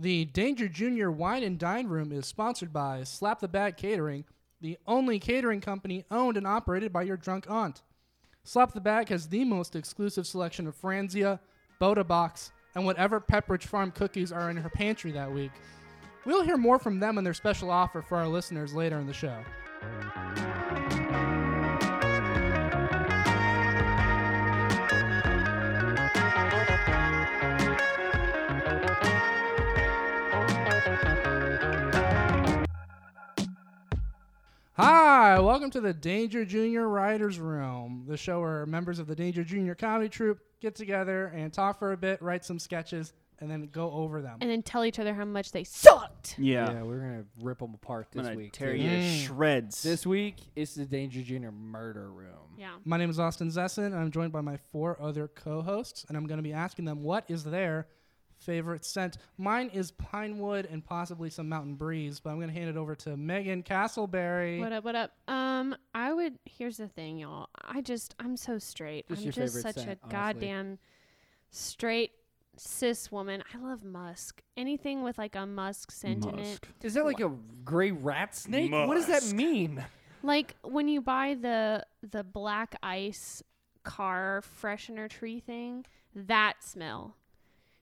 The Danger Junior Wine and Dine Room is sponsored by Slap the Bag Catering, the only catering company owned and operated by your drunk aunt. Slap the Bag has the most exclusive selection of Franzia, Bota Box, and whatever Pepperidge Farm cookies are in her pantry that week. We'll hear more from them and their special offer for our listeners later in the show. Hi, welcome to the Danger Junior Writers Room, the show where members of the Danger Junior Comedy Troupe get together and talk for a bit, write some sketches, and then go over them. and then tell each other how much they sucked. Yeah. Yeah, we're gonna rip them apart I'm this gonna week. tear too. you to Mm. shreds. This week it's the Danger Junior Murder Room. Yeah. My name is Austin Zessin, and I'm joined by my four other co-hosts, and I'm going to be asking them what is their favorite scent. Mine is pine wood and possibly some mountain breeze, but I'm going to hand it over to Megan Castleberry. What up? What up? Um, I would. Here's the thing, y'all. I just, I'm so straight. Just I'm your just such scent, a honestly. goddamn straight cis woman. I love musk. Anything with like a musk scent in it. Musk. Is that like a gray rat snake? Musk. What does that mean? Like when you buy the the black ice car freshener tree thing, that smell.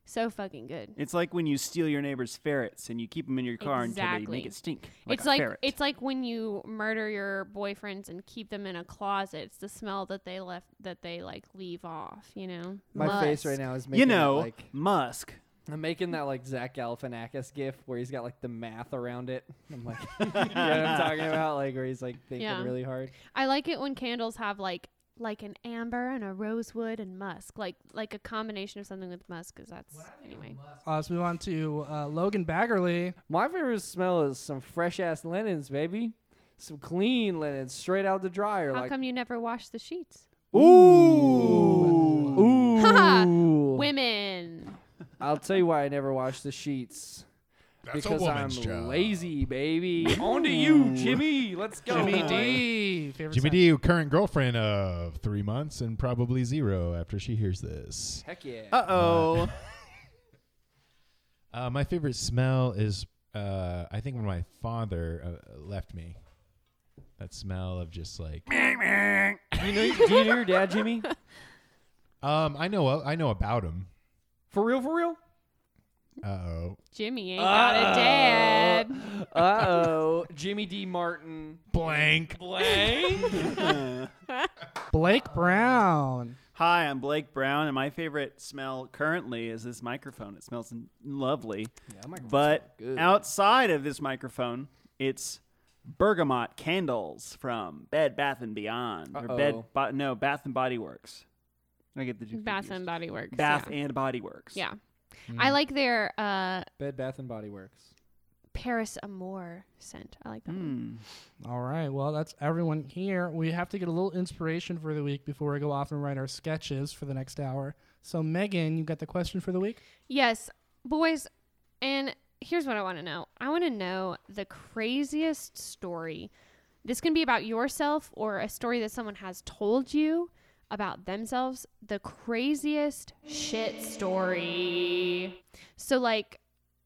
So fucking good. It's like when you steal your neighbor's ferrets and you keep them in your car until they make it stink. Like it's a like ferret. it's like when you murder your boyfriends and keep them in a closet. It's the smell that they left that they like leave off. You know. My face right now is making you that, know, like Musk. I'm making that like Zach Galifianakis gif where he's got like the math around it. I'm like, you know what I'm talking about? Like where he's like thinking Yeah. really hard. I like it when candles have like like an amber and a rosewood and musk, like like a combination of something with musk. Because that's anyway. Uh, let's move on to uh, Logan Baggerly. My favorite smell is some fresh ass linens, baby. Some clean linens straight out the dryer. How like come you never wash the sheets? Ooh. Ooh. Women. I'll tell you why I never wash the sheets. That's because I'm job. lazy, baby. On to you, Jimmy. Let's go. Jimmy. D. Favorite Jimmy scent. D, current girlfriend of three months and probably zero after she hears this. Heck yeah. Uh oh. Uh, my favorite smell is, uh, I think, when my father uh, left me. That smell of just like, you know, do you know your dad, Jimmy? um, I know, I know about him. For real, for real? Uh oh, Jimmy ain't got a dad. Uh oh. Jimmy D. Martin. blank. Blank. Blake Brown. Hi, I'm Blake Brown, and my favorite smell currently is this microphone. It smells n- lovely. But good. outside of this microphone, it's bergamot candles from Bed Bath and Beyond, or Bed Uh-oh. Bo- no Bath and Body Works. I get the two Bath confused. and Body Works. Bath yeah. and Body Works. Yeah. Mm. I like their uh, Bed Bath and Body Works. Paris Amour scent. I like that. one. Mm. All right. Well, that's everyone here. We have to get a little inspiration for the week before we go off and write our sketches for the next hour. So, Megan, you got the question for the week? Yes, boys. And here's what I want to know. I want to know the craziest story. This can be about yourself or a story that someone has told you about themselves. The craziest shit story. So, like,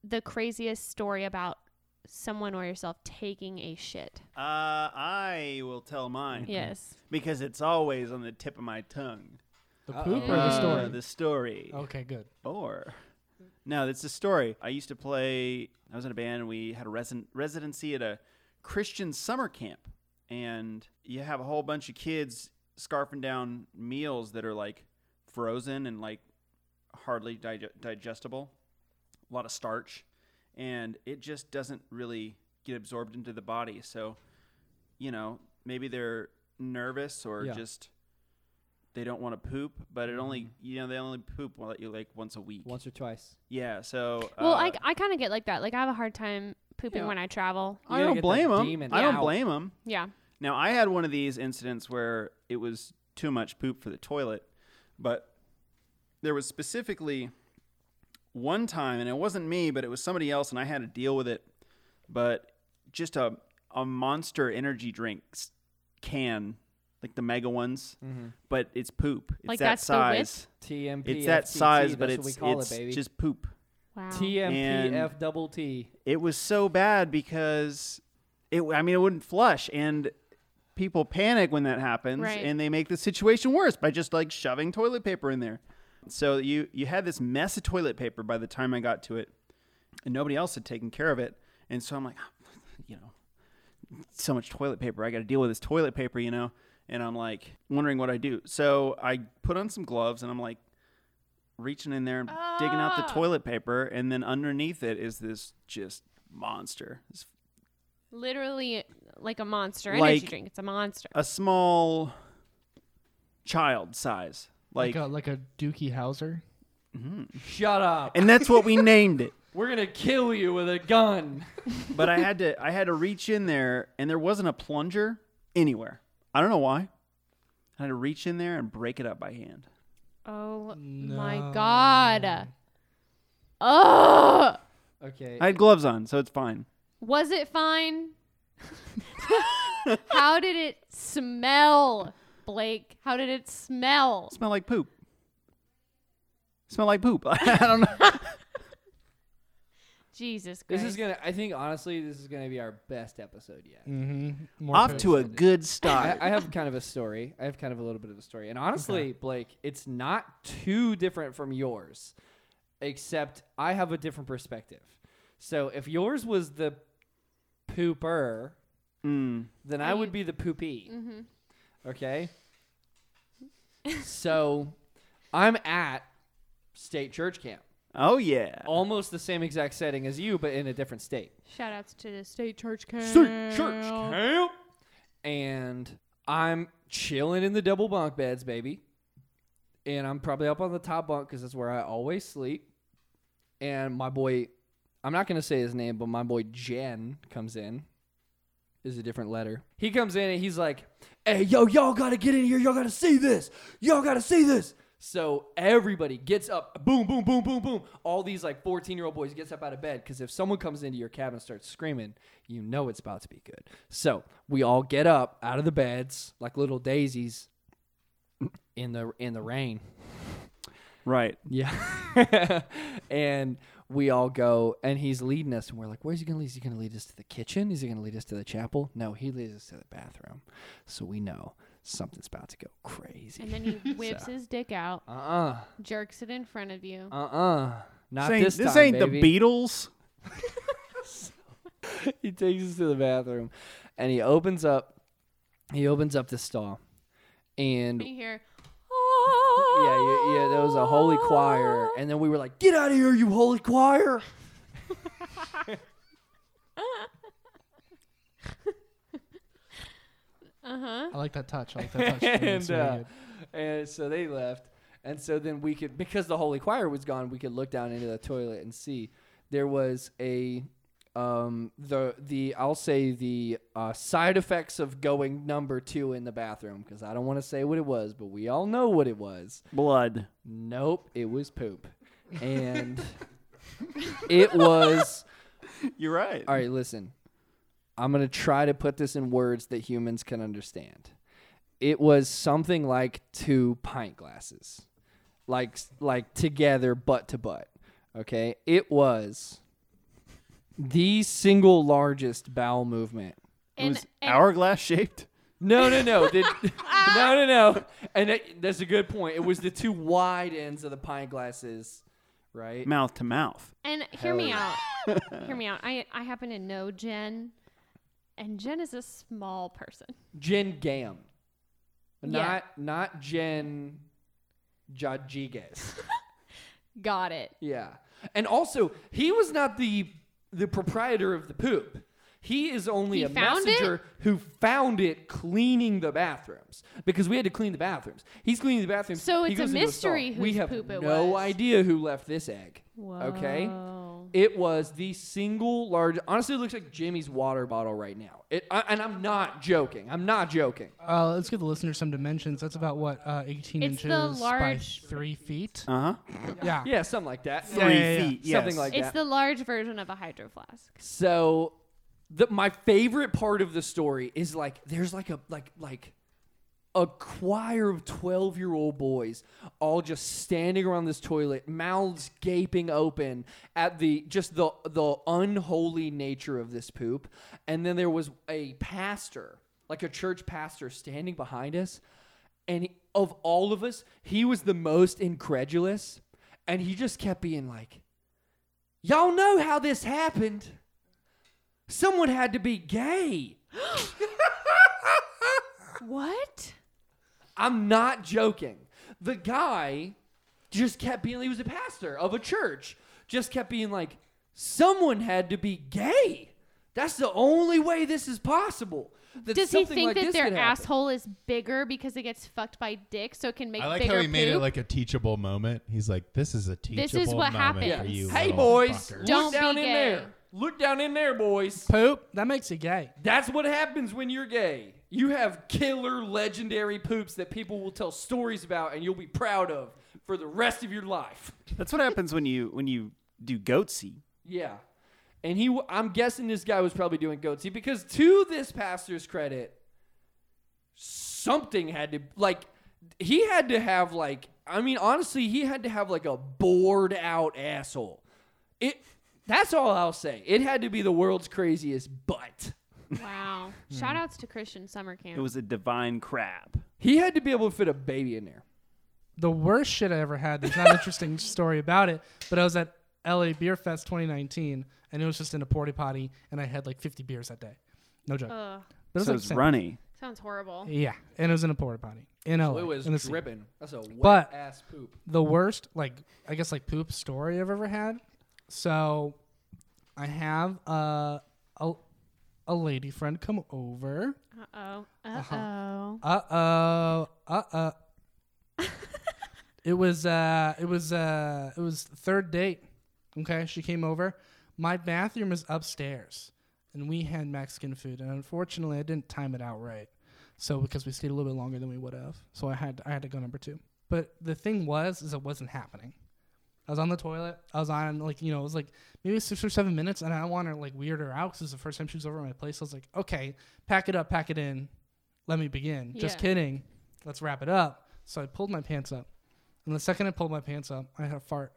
the craziest story about someone or yourself taking a shit. Uh, I will tell mine. Yes. Because it's always on the tip of my tongue. The Uh-oh. poop or the Uh, story? the story. Okay, good. Or no, it's a story. I used to play. I was in a band. and We had a resi- residency at a Christian summer camp, and you have a whole bunch of kids scarfing down meals that are like frozen and like hardly dig- digestible. A lot of starch, and it just doesn't really get absorbed into the body. So, you know, maybe they're nervous or Yeah. just they don't want to poop, but it only you know they only poop well, like once a week. Once or twice. Yeah, so Well, uh, I, I kind of get like that. Like, I have a hard time pooping Yeah. when I travel. I don't blame them. I don't blame them. Yeah. Now I had one of these incidents where it was too much poop for the toilet, but there was specifically one time, and it wasn't me, but it was somebody else, and I had to deal with it. But just a a monster energy drink can, like the mega ones, Mm-hmm. but it's poop. It's Like that that's the size. TMP. It's that FTT, size, but it's what it's it, just poop. Wow. TMPF double T. it was so bad because it I mean it wouldn't flush and people panic when that happens Right. and they make the situation worse by just like shoving toilet paper in there. So you you had this mess of toilet paper by the time I got to it and nobody else had taken care of it. And so I'm like, you know, so much toilet paper. I got to deal with this toilet paper, you know. And I'm like wondering what I do. So I put on some gloves and I'm like reaching in there and digging out the Ah. toilet paper and then underneath it is this just monster. This Literally like a monster Like- energy drink. It's a monster. a small child size. Like, Like, a like a Dookie Howser. Mm-hmm. Shut up. and that's what we named it. We're gonna kill you with a gun. But I had to I had to reach in there and there wasn't a plunger anywhere. I don't know why. I had to reach in there and break it up by hand. Oh my god. Oh. Okay. I had gloves on, so it's fine. Was it fine? How did it smell, Blake? How did it smell? Smell like poop. Smell like poop. I don't know. Jesus Christ. this is gonna. I think honestly, this is gonna be our best episode yet. Mm-hmm. Off to a good start. I, I have kind of a story. I have kind of a little bit of a story, and honestly, Blake, it's not too different from yours, except I have a different perspective. So if yours was the pooper, Mm. then Are I you- would be the poopy. Mhm. Okay. so I'm at state church camp, Oh yeah. almost the same exact setting as you, but in a different state. Shout outs to the state church camp. State church camp. And I'm chilling in the double bunk beds, baby. And I'm probably up on the top bunk because that's where I always sleep. And my boy, I'm not going to say his name, but my boy Jen comes in. Is a different letter. He comes in and he's like, "Hey, yo, y'all gotta get in here. Y'all gotta see this. Y'all gotta see this." So everybody gets up. Boom, boom, boom, boom, boom. All these like 14 year old boys gets up out of bed because if someone comes into your cabin and starts screaming, you know it's about to be good. So we all get up out of the beds like little daisies in the in the rain. Right. Yeah. and we all go, and he's leading us, and we're like, where's he going to lead us? Is he going to lead us to the kitchen? Is he going to lead us to the chapel? No, he leads us to the bathroom. So we know something's about to go crazy. And then he whips his dick out, Uh uh jerks it in front of you. Uh uh Not this ain't, this, this time, ain't baby. the Beatles. he takes us to the bathroom, and he opens up. He opens up the stall, and And you hear, yeah, yeah, yeah, there was a holy choir, and then we were like, "Get out of here, you holy choir!" uh huh. I like that touch. I like that touch. And very uh, and so they left, and so then we could because the holy choir was gone, we could look down into the toilet and see there was a um the the I'll say the uh, side effects of going number two in the bathroom because I don't want to say what it was, but we all know what it was. Blood. Nope, it was poop, and it was. You're right. All right, listen. I'm going to try to put this in words that humans can understand. It was something like two pint glasses. Like like together butt to butt. Okay? It was the single largest bowel movement. It And, was and hourglass shaped. No, no, no. The- no, no, no. And it, that's a good point. It was the two wide ends of the pint glasses, right? Mouth to mouth. And hear me out. hear me out. I I happen to know Jen, and Jen is a small person. Jen Gam. Yeah. Not not Jen Rodriguez. Got it. yeah. And also, he was not the the proprietor of the poop. He is only He a found messenger who found it cleaning the bathrooms because we had to clean the bathrooms. He's cleaning the bathrooms. So it's a goes into stall. mystery We have poop it no was. idea who left this egg. Okay. It was the single large. Honestly, it looks like Jimmy's water bottle right now. It, I, and I'm not joking. I'm not joking. Uh, let's give the listeners some dimensions. That's about what, uh, 18 It's the inches by three feet. Uh huh. Yeah. Yeah, something like that. Yeah, Three yeah, yeah. feet. Something yes. like It's that. It's the large version of a hydro flask. So, the my favorite part of the story is like there's like a like like a choir of 12 year old boys all just standing around this toilet mouths gaping open at the just the the unholy nature of this poop. And then there was a pastor like a church pastor standing behind us. And he- of all of us he was the most incredulous. And he just kept being like y'all know how this happened someone had to be gay What? I'm not joking. The guy just kept being, he was a pastor of a church, just kept being like, someone had to be gay. That's the only way this is possible. That Does he think like that their asshole is bigger because it gets fucked by dick, so it can make I like bigger how he made it like a teachable moment. He's like, "This is a teachable This is what moment happens. for you." Hey, boys, fuckers." Don't look down be in gay. there. Look down in there, boys. Poop, that makes you gay. That's what happens when you're gay. You have killer, legendary poops that people will tell stories about and you'll be proud of for the rest of your life. That's what happens when you when you do goatse. Yeah. And he, I'm guessing this guy was probably doing goatse because to this pastor's credit, something had to, like, he had to have, like, I mean, honestly, he had to have, like, a bored out asshole. It, that's all I'll say. It had to be the world's craziest butt. Wow. Shout outs to Christian summer camp. It was a divine crab. He had to be able to fit a baby in there. The worst shit I ever had. There's not an interesting story about it, but I was at LA Beer Fest 2019, and it was just in a porta potty, and I had like 50 beers that day. No joke. Ugh, But it was So like it's same- runny. sounds horrible. Yeah, and it was in a porta potty in LA. So it was in the sea. dripping. That's a wet But- ass poop. the worst, like I guess, like poop story I've ever had. So, I have uh, a a lady friend come over. Uh oh. Uh Uh-huh. oh. Uh oh. Uh uh. it was uh it was uh it was third date. Okay, she came over. My bathroom is upstairs, and we had Mexican food, and unfortunately, I didn't time it out right. So because we stayed a little bit longer than we would have, so I had I had to go number two. But the thing was, is it wasn't happening. I was on the toilet. I was on like you know it was like maybe six or seven minutes, and I don't want to like weird her out because it's the first time she was over at my place. I was like, okay, pack it up, pack it in, let me begin. Just kidding. Let's wrap it up. So I pulled my pants up, and the second I pulled my pants up, I had a fart.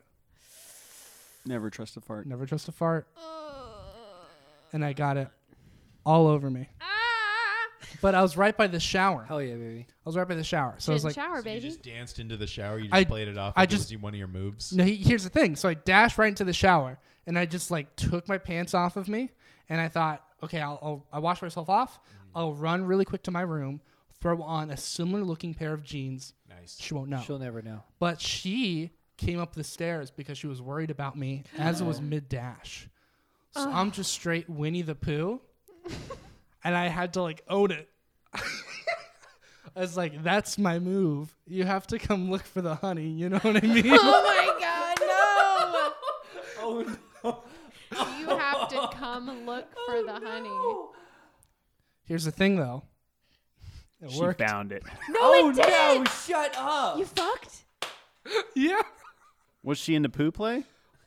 Never trust a fart. Never trust a fart, and I got it all over me. Ah! But I was right by the shower. Hell yeah, baby. I was right by the shower, so I was like, shower, So you baby. just danced into the shower. You just I- played it off. I like it just- was one of your moves. No, he, here's the thing. So I dashed right into the shower, and I just like took my pants off of me, and I thought, okay, I'll, I'll I wash myself off. Mm. I'll run really quick to my room, throw on a similar looking pair of jeans. Nice. She won't know. She'll never know. But she came up the stairs because she was worried about me as it was oh. mid dash. So I'm just straight Winnie the Pooh, and I had to like own it. I was like, "That's my move. You have to come look for the honey." You know what I mean? oh my god, Oh no. no! You have to come look oh, for the honey. Here's the thing, though. It She worked. found it. No, oh it didn't. no! Shut up. You fucked. Yeah. Was she into poo play?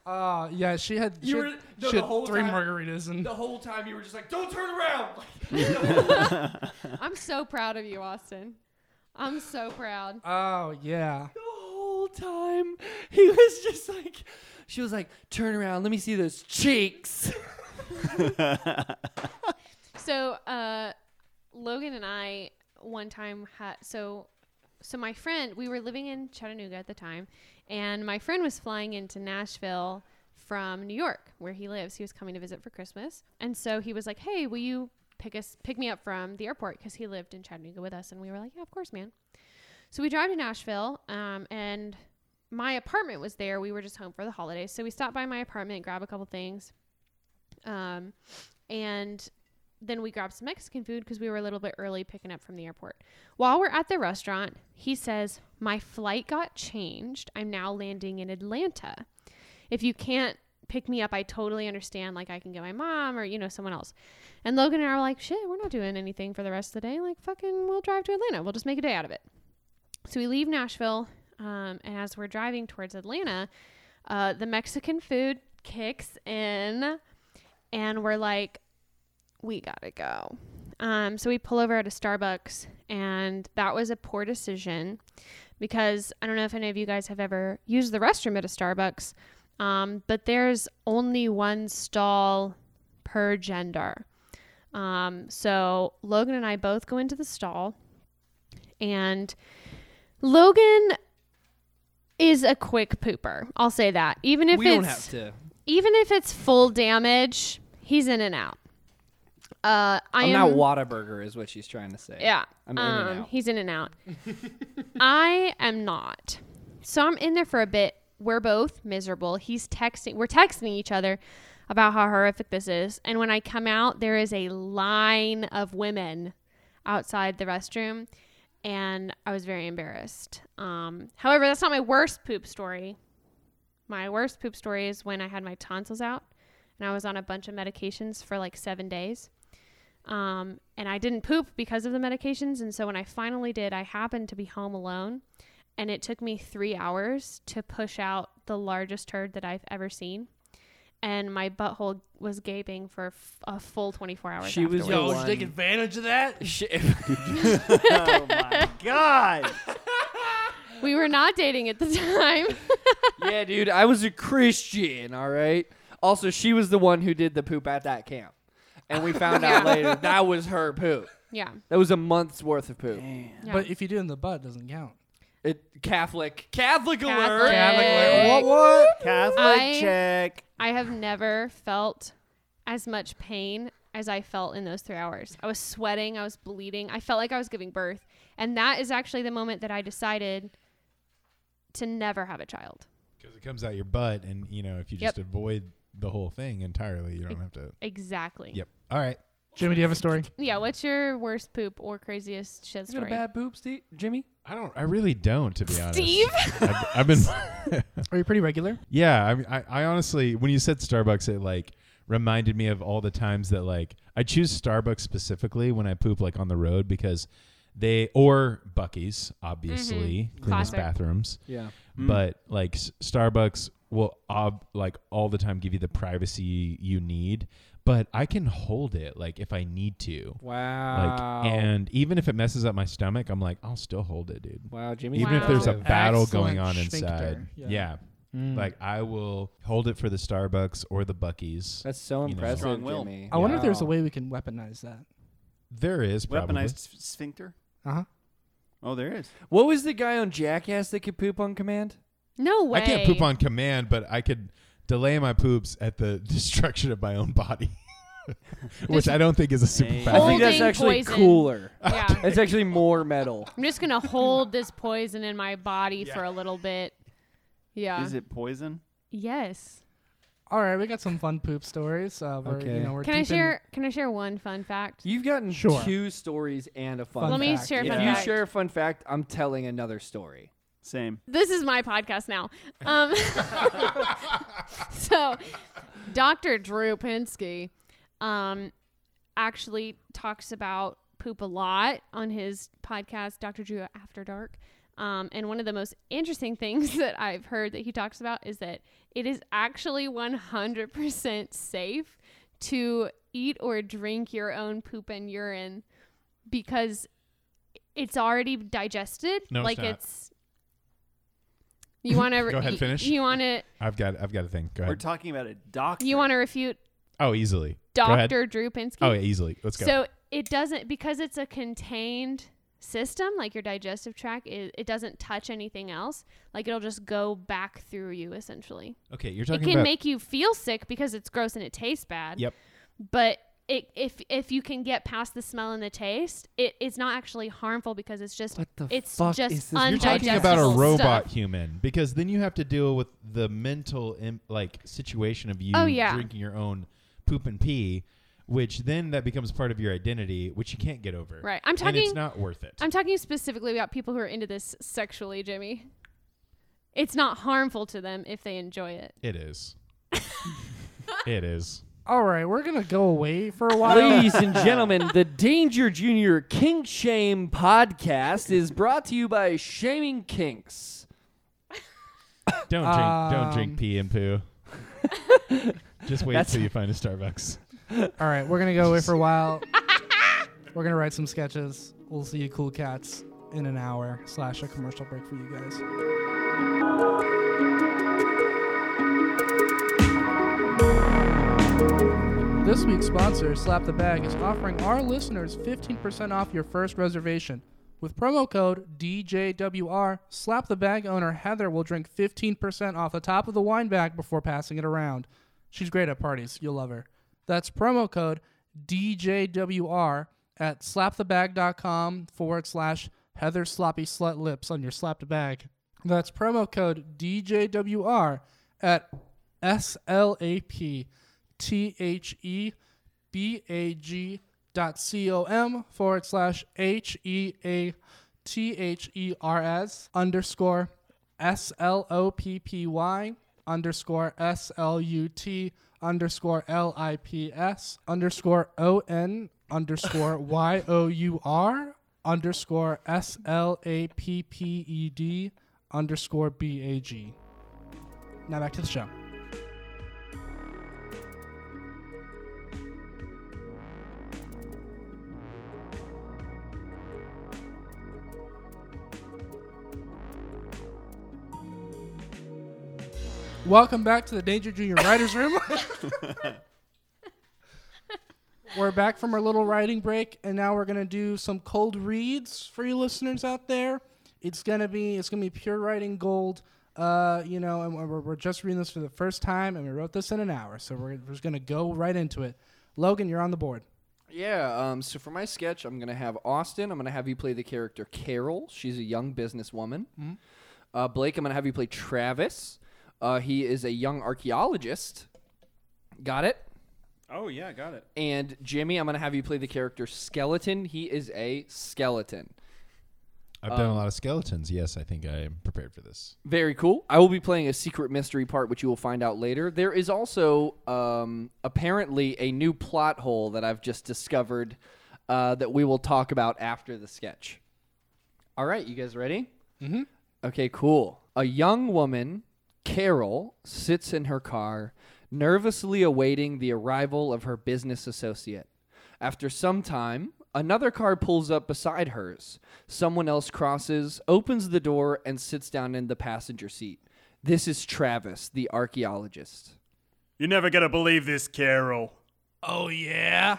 Uh, yeah. She had, she You had, no, she the had whole three time- margaritas and the whole time you were just like, "Don't turn around." I'm so proud of you, Austin. I'm so proud. oh yeah. the whole time he was just like, she was like, "Turn around. Let me see those cheeks." So, uh, Logan and I one time had so so my friend we were living in Chattanooga at the time, and my friend was flying into Nashville from New York where he lives. He was coming to visit for Christmas, and so he was like, "Hey, will you pick us pick me up from the airport?" Because he lived in Chattanooga with us, and we were like, "Yeah, of course, man." So we drive to Nashville, um, and my apartment was there. We were just home for the holidays, so we stopped by my apartment, grab a couple things, um, and then we grabbed some Mexican food because we were a little bit early picking up from the airport. While we're at the restaurant, he says, My flight got changed. I'm now landing in Atlanta. If you can't pick me up, I totally understand. Like, I can get my mom or, you know, someone else. And Logan and I were like, Shit, we're not doing anything for the rest of the day. Like, fucking, we'll drive to Atlanta. We'll just make a day out of it. So we leave Nashville. Um, and as we're driving towards Atlanta, uh, the Mexican food kicks in. And we're like, we gotta go. Um, so we pull over at a Starbucks, and that was a poor decision because I don't know if any of you guys have ever used the restroom at a Starbucks, um, but there's only one stall per gender. Um, so Logan and I both go into the stall, and Logan is a quick pooper. I'll say that. Even if we it's don't have to. even if it's full damage, he's in and out. Uh, I I'm am not Whataburger, is what she's trying to say. yeah. I'm in um, out. He's in and out. I am not. So I'm in there for a bit. We're both miserable. He's texting. We're texting each other about how horrific this is. And when I come out, there is a line of women outside the restroom, and I was very embarrassed. Um, however, that's not my worst poop story. My worst poop story is when I had my tonsils out, and I was on a bunch of medications for like seven days. Um, and I didn't poop because of the medications. And so when I finally did, I happened to be home alone. And it took me three hours to push out the largest turd that I've ever seen. And my butthole was gaping for f- a full 24 hours. She was afterwards. the Yo, one- did you take advantage of that? Shit. oh my god! we were not dating at the time. yeah, dude, I was a Christian, all right? Also, she was the one who did the poop at that camp. And we found out later that was her poop. yeah. That was a month's worth of poop. yeah. But if you do it in the butt, it doesn't count. It Catholic. Catholic, alert. Catholic. alert. Catholic. What? What? Catholic I- check. I have never felt as much pain as I felt in those three hours. I was sweating, I was bleeding, I felt like I was giving birth. And that is actually the moment that I decided to never have a child. Because it comes out your butt, and you know if you Yep. just avoid the whole thing entirely, you don't have to. Exactly. Yep. All right. Jimmy, do you have a story? Yeah, what's your worst poop or craziest shit You got a story? bad poop, Steve? Jimmy? I don't. I really don't, to be honest. Steve? I've, I've been. Are you pretty regular? Yeah, I, mean, I, I honestly, when you said Starbucks, it like reminded me of all the times that like I choose Starbucks specifically when I poop like on the road because they or Buc-ee's obviously cleanest Mm-hmm. Classic. bathrooms, Yeah. but like Starbucks will ob- like all the time give you the privacy you need, but I can hold it like if I need to. Wow. Like and even if it messes up my stomach, I'm like I'll still hold it, dude. wow, Jimmy. Even if there's a battle Excellent going on sphincter. inside. Yeah. yeah. Mm. Like I will hold it for the Starbucks or the Buc-ee's. That's so you know. impressive, Strong will. Jimmy. I wonder if there's a way we can weaponize that. There is probably. Weaponized sphincter. Uh huh. Oh, there is. What was the guy on Jackass that could poop on command? No way. I can't poop on command, but I could delay my poops at the destruction of my own body, which I don't think is a Hey. superpower. I think that's Holding actually poison. cooler. Yeah. It's actually more metal. I'm just going to hold this poison in my body for a little bit. Yeah. Is it poison? Yes. All right, we got some fun poop stories. Uh, we're, Okay. You know, we're Can I keeping- share can I share one fun fact? You've gotten Sure. two stories and a fun, Fun Let me fact, share a yeah. fun If you fact. share a fun fact, I'm telling another story. Same. this is my podcast now. Um, so, Dr. Drew Pinsky um, actually talks about poop a lot on his podcast, Dr. Drew After Dark. Um, and one of the most interesting things that I've heard that he talks about is that it is actually 100% safe to eat or drink your own poop and urine because it's already digested. No, it's like not. it's you want to Go ahead, finish. You want to I've got I've got a thing. Go ahead. We're talking about a doctor. you want to refute oh, easily. Dr. Drew Pinsky? Oh, yeah, easily. Let's go. So it doesn't because it's a contained system, like your digestive tract, it, it doesn't touch anything else. Like it'll just go back through you essentially. okay, you're talking. It can about make you feel sick because it's gross and it tastes bad. Yep. But it, if if you can get past the smell and the taste, it, it's not actually harmful because it's just What the it's fuck just is this? You're talking about a robot stuff. human because then you have to deal with the mental Im- like situation of you Oh, yeah. drinking your own poop and pee, which then that becomes part of your identity, which you can't get over. Right. I'm talking. And talking it's not worth it. I'm talking specifically about people who are into this sexually, Jimmy. It's not harmful to them if they enjoy it. it is. it is. All right, we're gonna go away for a while. Ladies and gentlemen, the Danger Junior Kink Shame podcast is brought to you by Shaming Kinks. Don't drink. don't Um, drink pee and poo. Just wait That's- till you find a Starbucks. All right, we're gonna go away for a while. We're gonna write some sketches. We'll see you cool cats in an hour slash a commercial break for you guys. This week's sponsor, Slap the Bag, is offering our listeners 15% off your first reservation. With promo code DJWR, Slap the Bag owner Heather will drink 15% off the top of the wine bag before passing it around. She's great at parties. You'll love her. That's promo code DJWR at slapthebag.com forward slash Heather Sloppy Slut Lips on your Slap the Bag. That's promo code DJWR at S L A P T H E B A G dot C O M forward slash H E A T H E R S underscore S L O P P Y underscore S L U T underscore L I P S underscore O N underscore Y O U R underscore S L A P P E D underscore B A G. Now back to the show. Welcome back to the Danger Junior Writers Room. we're back from our little writing break, and now we're gonna do some cold reads for you listeners out there. It's gonna be it's gonna be pure writing gold. Uh, you know, and we're, we're just reading this for the first time, and we wrote this in an hour, so we're, we're just gonna go right into it. Logan, you're on the board. Yeah, um, so for my sketch, I'm going to have Austin. I'm going to have you play the character Carol. She's a young businesswoman. Uh, Blake, I'm going to have you play Travis. Uh, he is a young archaeologist. Got it? Oh yeah, got it. And Jimmy, I'm going to have you play the character Skeleton. He is a skeleton. I've done a lot of skeletons. Yes, I think I am prepared for this. Very cool. I will be playing a secret mystery part, which you will find out later. There is also um, apparently a new plot hole that I've just discovered uh, that we will talk about after the sketch. All right, you guys ready? Mm-hmm. Okay, cool. A young woman, Carol, sits in her car, nervously awaiting the arrival of her business associate. After some time, another car pulls up beside hers. Someone else crosses, opens the door, and sits down in the passenger seat. This is Travis, the archaeologist. You're never gonna believe this, Carol. Oh yeah.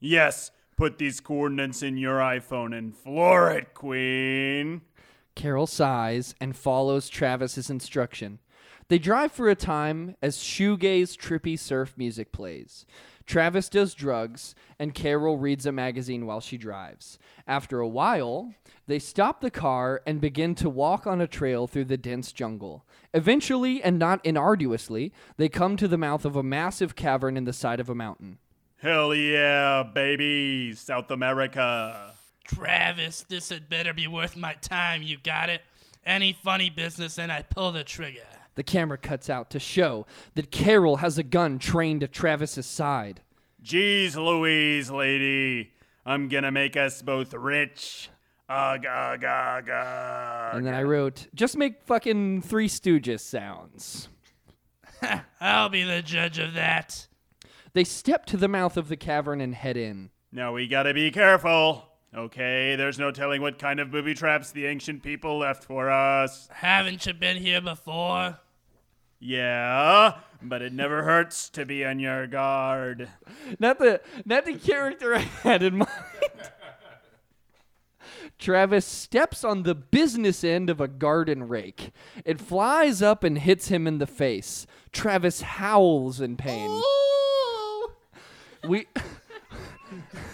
Yes, put these coordinates in your iPhone and floor it, Queen. Carol sighs and follows Travis's instruction. They drive for a time as shoegaze trippy surf music plays. Travis does drugs, and Carol reads a magazine while she drives. After a while, they stop the car and begin to walk on a trail through the dense jungle. Eventually, and not inarduously, they come to the mouth of a massive cavern in the side of a mountain. Hell yeah, baby, South America. Travis, this had better be worth my time. You got it. Any funny business, and I pull the trigger. The camera cuts out to show that Carol has a gun trained at Travis's side. Jeez Louise, lady. I'm gonna make us both rich. Ugh, ugh, ugh, ugh. And then I wrote, just make fucking Three Stooges sounds. I'll be the judge of that. They step to the mouth of the cavern and head in. Now we gotta be careful. Okay, there's no telling what kind of booby traps the ancient people left for us. Haven't you been here before? Yeah, but it never hurts to be on your guard. Not the not the character I had in mind. Travis steps on the business end of a garden rake. It flies up and hits him in the face. Travis howls in pain. We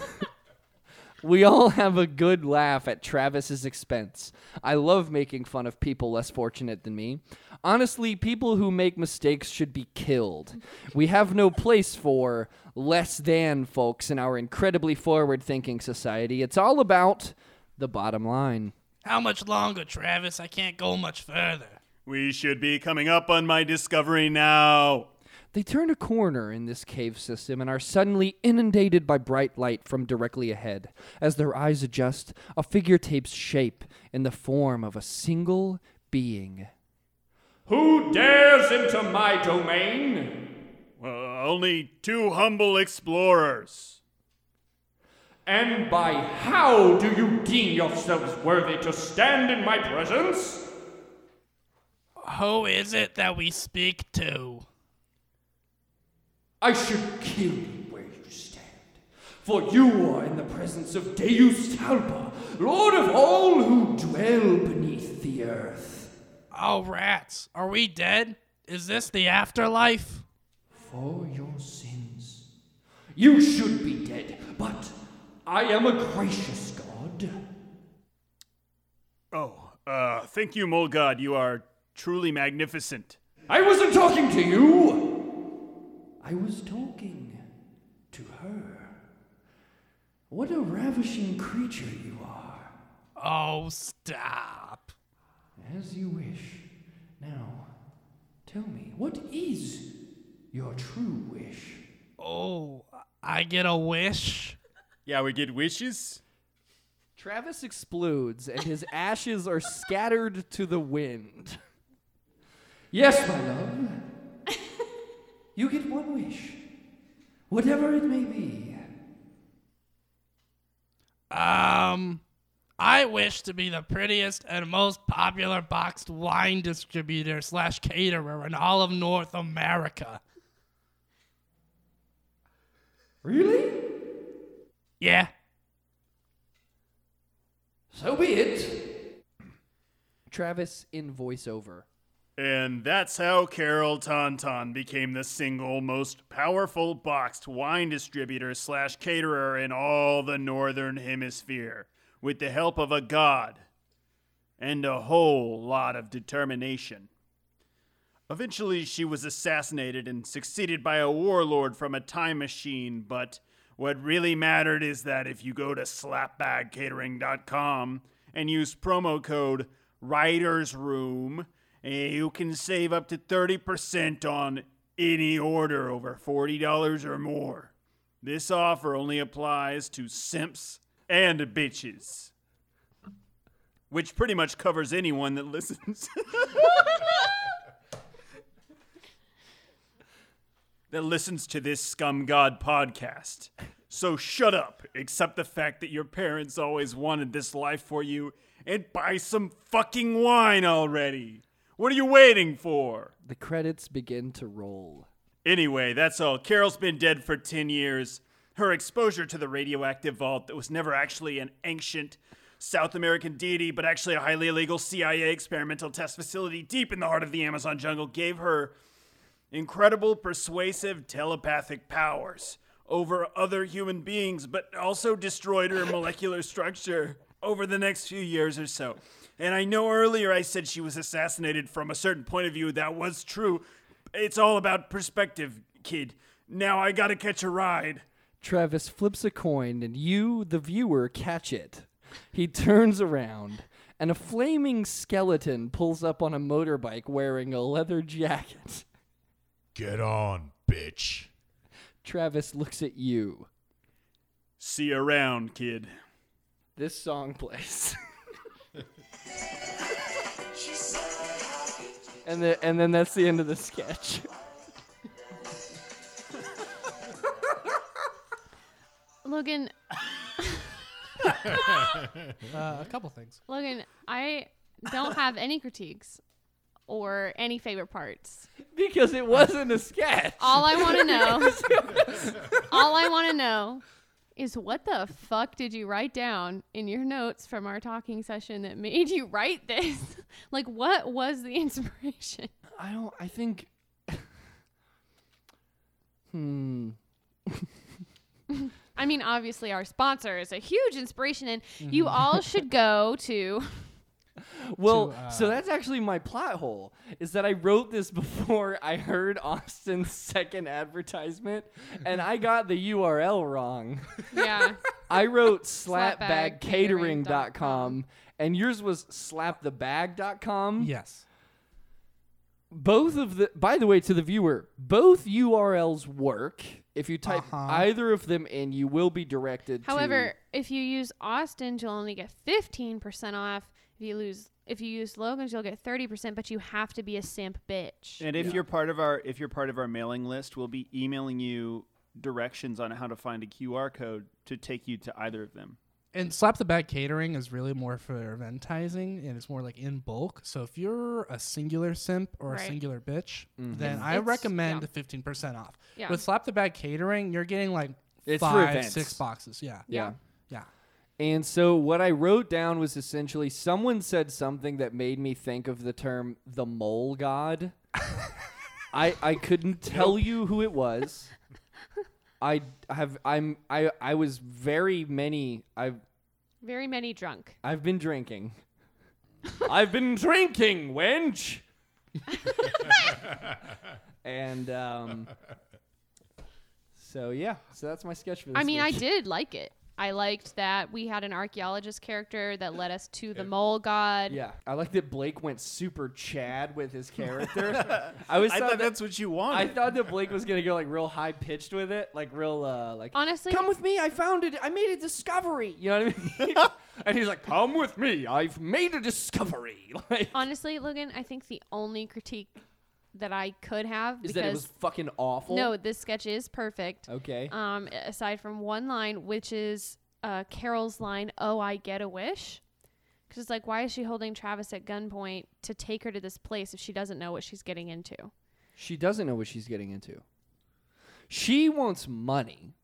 We all have a good laugh at Travis's expense. I love making fun of people less fortunate than me. Honestly, people who make mistakes should be killed. We have no place for less than folks in our incredibly forward thinking society. It's all about the bottom line. How much longer, Travis? I can't go much further. We should be coming up on my discovery now. They turn a corner in this cave system and are suddenly inundated by bright light from directly ahead. As their eyes adjust, a figure takes shape in the form of a single being. Who dares into my domain? Well, only two humble explorers. And by how do you deem yourselves worthy to stand in my presence? Who is it that we speak to? I should kill you where you stand. For you are in the presence of Deus Talpa, Lord of all who dwell beneath the earth. Oh, rats. Are we dead? Is this the afterlife? For your sins. You should be dead, but I am a gracious God. Oh, uh, thank you, Mole God. You are truly magnificent. I wasn't talking to you. I was talking to her. What a ravishing creature you are. Oh, stop. As you wish. Now, tell me, what is your true wish? Oh, I get a wish? Yeah, we get wishes. Travis explodes and his ashes are scattered to the wind. Yes, my love. You get one wish, whatever it may be. Um, I wish to be the prettiest and most popular boxed wine distributor slash caterer in all of North America. Really? Yeah. So be it. Travis in voiceover. And that's how Carol Tauntaun became the single most powerful boxed wine distributor slash caterer in all the Northern Hemisphere, with the help of a god and a whole lot of determination. Eventually, she was assassinated and succeeded by a warlord from a time machine, but what really mattered is that if you go to slapbagcatering.com and use promo code Writer's Room, eh, Eh, you can save up to 30% on any order over $40 or more. This offer only applies to simps and bitches, which pretty much covers anyone that listens. that listens to this Scum God podcast. So shut up, accept the fact that your parents always wanted this life for you, and buy some fucking wine already. What are you waiting for? The credits begin to roll. Anyway, that's all. Carol's been dead for 10 years. Her exposure to the radioactive vault that was never actually an ancient South American deity, but actually a highly illegal CIA experimental test facility deep in the heart of the Amazon jungle, gave her incredible persuasive telepathic powers over other human beings, but also destroyed her molecular structure over the next few years or so. And I know earlier I said she was assassinated from a certain point of view. That was true. It's all about perspective, kid. Now I gotta catch a ride. Travis flips a coin and you, the viewer, catch it. He turns around and a flaming skeleton pulls up on a motorbike wearing a leather jacket. Get on, bitch. Travis looks at you. See you around, kid. This song plays. and the, and then that's the end of the sketch. Logan, Uh, a couple things. Logan, I don't have any critiques or any favorite parts. because it wasn't a sketch. All I want to know, all I want to know is what the fuck did you write down in your notes from our talking session that made you write this? like, what was the inspiration? I don't. I think. hmm. I mean, obviously, our sponsor is a huge inspiration, and you all should go to. Well, To, so uh, that's actually my plot hole. Is that I wrote this before I heard Austin's second advertisement, and I got the URL wrong. Yeah. I wrote Slapbagcatering.com. slapbagcatering.com, and yours was slapthebag.com. Yes. Both of the, by the way, to the viewer, both URLs work. If you type Uh-huh. either of them in, you will be directed However, if you use Austin's, you'll only get 15% off. If you lose, if you use Logan's, you'll get 30%, but you have to be a simp bitch. And if you're part of our if you're part of our mailing list, we'll be emailing you directions on how to find a QR code to take you to either of them. And slap the bag catering is really more for eventizing and it's more like in bulk. So if you're a singular simp or a singular bitch, Mhm. then It's- I it's- recommend yeah. the fifteen percent off. Yeah. With slap the bag catering, you're getting like It's five, six boxes. Yeah. Yeah. Yeah. And so what I wrote down was essentially someone said something that made me think of the term the mole god. I I couldn't tell you who it was. I have I'm I I was very many I've Very many drunk. I've been drinking. I've been drinking, wench. and um so yeah, so that's my sketch for this I mean, I week. did like it. I liked that we had an archaeologist character that led us to the mole god. Yeah, I like that Blake went super Chad with his character. I was I thought thought that, that's what you wanted. I thought that Blake was gonna go like real high pitched with it, like real uh like Honestly, come with me, I found it, I made a discovery. You know what I mean? and he's like, come with me, I've made a discovery. Like, honestly, Logan, I think the only critique that I could have is because that it was fucking awful? no, this sketch is perfect. Okay. Um, aside from one line, which is uh, Carol's line, "Oh, I get a wish," because it's like, why is she holding Travis at gunpoint to take her to this place if she doesn't know what she's getting into? She doesn't know what she's getting into. She wants money,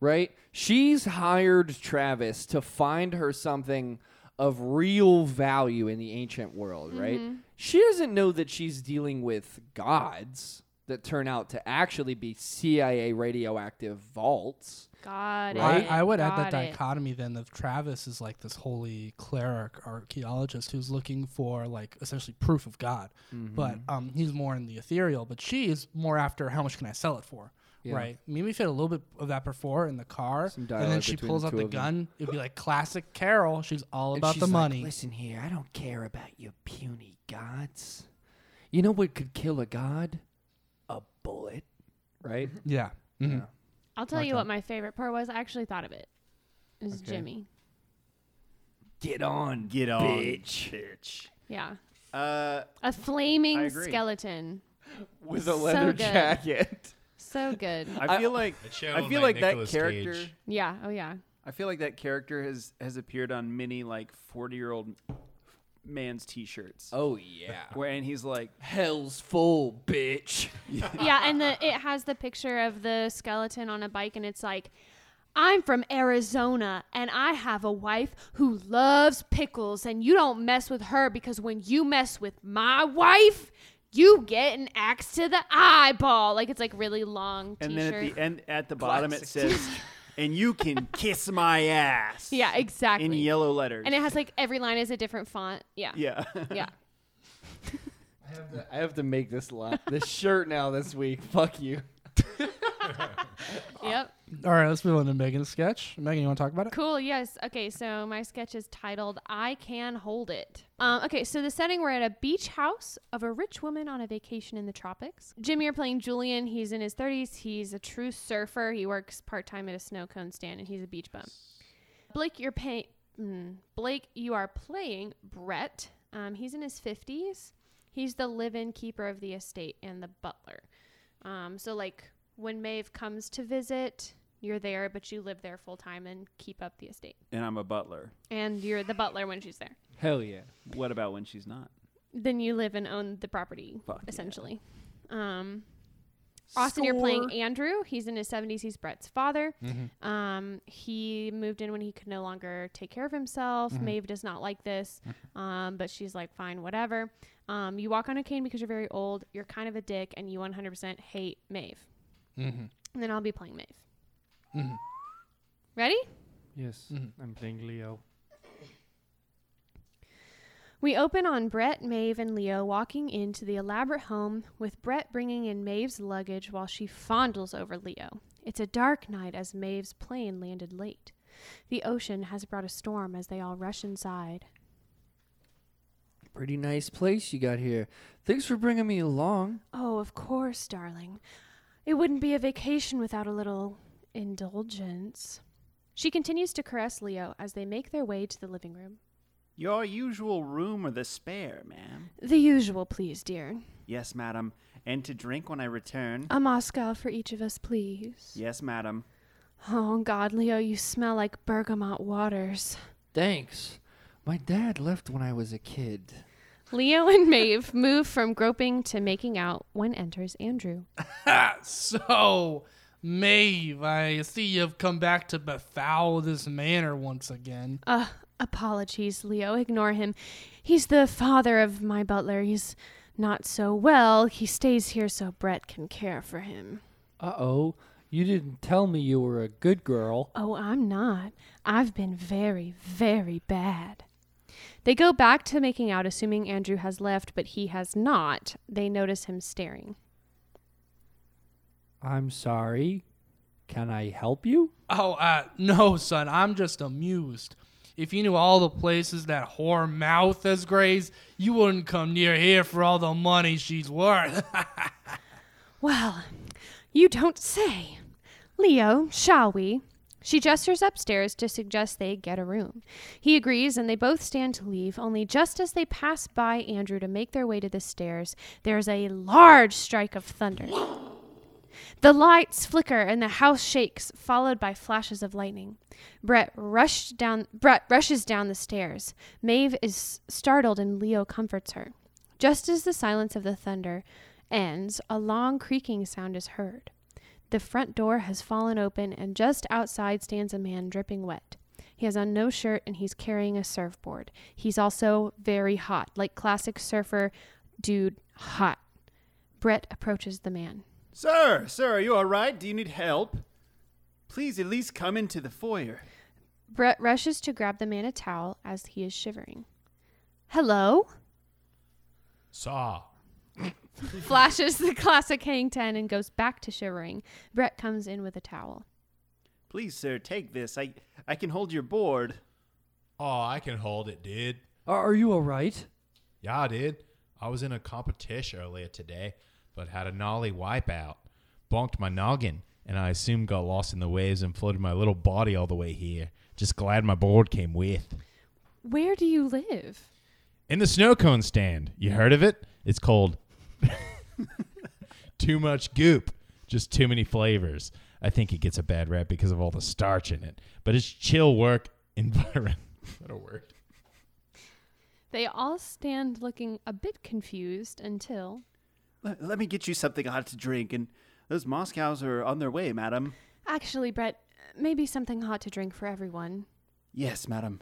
right? She's hired Travis to find her something of real value in the ancient world, right? Mm-hmm. She doesn't know that she's dealing with gods that turn out to actually be CIA radioactive vaults. Got I, it. I would add that Got it. dichotomy then of Travis is like this holy cleric archaeologist who's looking for like essentially proof of God, but Mm-hmm. um, he's more in the ethereal. But she is more after how much can I sell it for, Yeah. right? Maybe we've a little bit of that before in the car, Some and then she pulls the out the of them. gun. It'd be like classic Carol. She's all And about she's the like, money. Listen here, I don't care about your puny gods. You know what could kill a god? A bullet, right? yeah. Mhm. Yeah. I'll tell Like you that. what my favorite part was. I actually thought of it. It was Okay. Jimmy. Get on, Get on, bitch. bitch. Yeah, Uh, a flaming agree. skeleton. with a So leather good. jacket. So good. I feel like A show I feel like like that Nicolas character. Cage. yeah. Oh yeah. I feel like that character has has appeared on many like forty year old man's T-shirts. Oh yeah. Where and he's like, Hell's full, bitch. yeah, and the it has the picture of the skeleton on a bike, and it's like, I'm from Arizona, and I have a wife who loves pickles, and you don't mess with her because when you mess with my wife, you get an axe to the eyeball. Like it's like really long and t-shirt. then at the end at the bottom it says, and you can kiss my ass. yeah, exactly. In yellow letters. and it has like every line is a different font. Yeah. yeah. Yeah. I have to make this line, this shirt now this week. Fuck you. Yep. All right, let's move on to Megan's sketch. Megan, you want to talk about it? Cool. Yes. Okay. So my sketch is titled "I Can Hold It." Um, okay. So the setting we're at a beach house of a rich woman on a vacation in the tropics. Jimmy, you're playing Julian. He's in his 30s. He's a true surfer. He works part time at a snow cone stand, and he's a beach bum. Blake, you're paying. Mm, Blake, you are playing Brett. Um, he's in his 50s. He's the live-in keeper of the estate and the butler. Um, so like when Maeve comes to visit, you're there, but you live there full time and keep up the estate. and I'm a butler. And you're the butler when she's there. Hell yeah. What about when she's not? Then you live and own the property, Fuck yeah. essentially. Um, Austin, you're playing Andrew. He's in his 70s. He's Brett's father. Mm-hmm. Um, he moved in when he could no longer take care of himself. Mm-hmm. Maeve does not like this, um, but she's like, fine, whatever. Um, you walk on a cane because you're very old. You're kind of a dick, and you 100% hate Maeve. Mm-hmm. And then I'll be playing Maeve. Mm-hmm. Ready? Yes, I'm playing Leo. We open on Brett, Maeve, and Leo walking into the elaborate home, with Brett bringing in Maeve's luggage while she fondles over Leo. It's a dark night as Maeve's plane landed late. The ocean has brought a storm as they all rush inside. Pretty nice place you got here. Thanks for bringing me along. Oh, of course, darling. It wouldn't be a vacation without a little indulgence. She continues to caress Leo as they make their way to the living room. Your usual room or the spare, ma'am? The usual, please, dear. Yes, madam. And to drink when I return. A Moscow for each of us, please. Yes, madam. Oh, God, Leo, you smell like bergamot waters. Thanks. My dad left when I was a kid. Leo and Maeve move from groping to making out when enters Andrew. So, Maeve, I see you've come back to befoul this manor once again. Uh, apologies, Leo. Ignore him. He's the father of my butler. He's not so well. He stays here so Brett can care for him. Uh oh. You didn't tell me you were a good girl. Oh, I'm not. I've been very, very bad. They go back to making out, assuming Andrew has left, but he has not. They notice him staring. I'm sorry. Can I help you? Oh, uh, no, son, I'm just amused. If you knew all the places that whore mouth has grazed, you wouldn't come near here for all the money she's worth. Well, you don't say. Leo, shall we? She gestures upstairs to suggest they get a room. He agrees, and they both stand to leave. Only just as they pass by Andrew to make their way to the stairs, there's a large strike of thunder. The lights flicker and the house shakes, followed by flashes of lightning. Brett rushed down. Brett rushes down the stairs. Maeve is startled, and Leo comforts her. Just as the silence of the thunder ends, a long creaking sound is heard. The front door has fallen open, and just outside stands a man dripping wet. He has on no shirt and he's carrying a surfboard. He's also very hot, like classic surfer dude hot. Brett approaches the man. Sir, sir, are you all right? Do you need help? Please at least come into the foyer. Brett rushes to grab the man a towel as he is shivering. Hello? Saw. Flashes the classic hang ten and goes back to shivering. Brett comes in with a towel. Please, sir, take this. I I can hold your board. Oh, I can hold it, dude. Are are you alright? Yeah, dude. I was in a competition earlier today, but had a gnarly wipeout. Bonked my noggin, and I assume got lost in the waves and floated my little body all the way here. Just glad my board came with. Where do you live? In the snow cone stand. You heard of it? It's called Too Much Goop. Just too many flavors. I think it gets a bad rap because of all the starch in it. But it's chill work environment. Is that a word? They all stand looking a bit confused until Let, let me get you something hot to drink, and those Moscows are on their way, madam. actually, Brett, maybe something hot to drink for everyone. Yes, madam.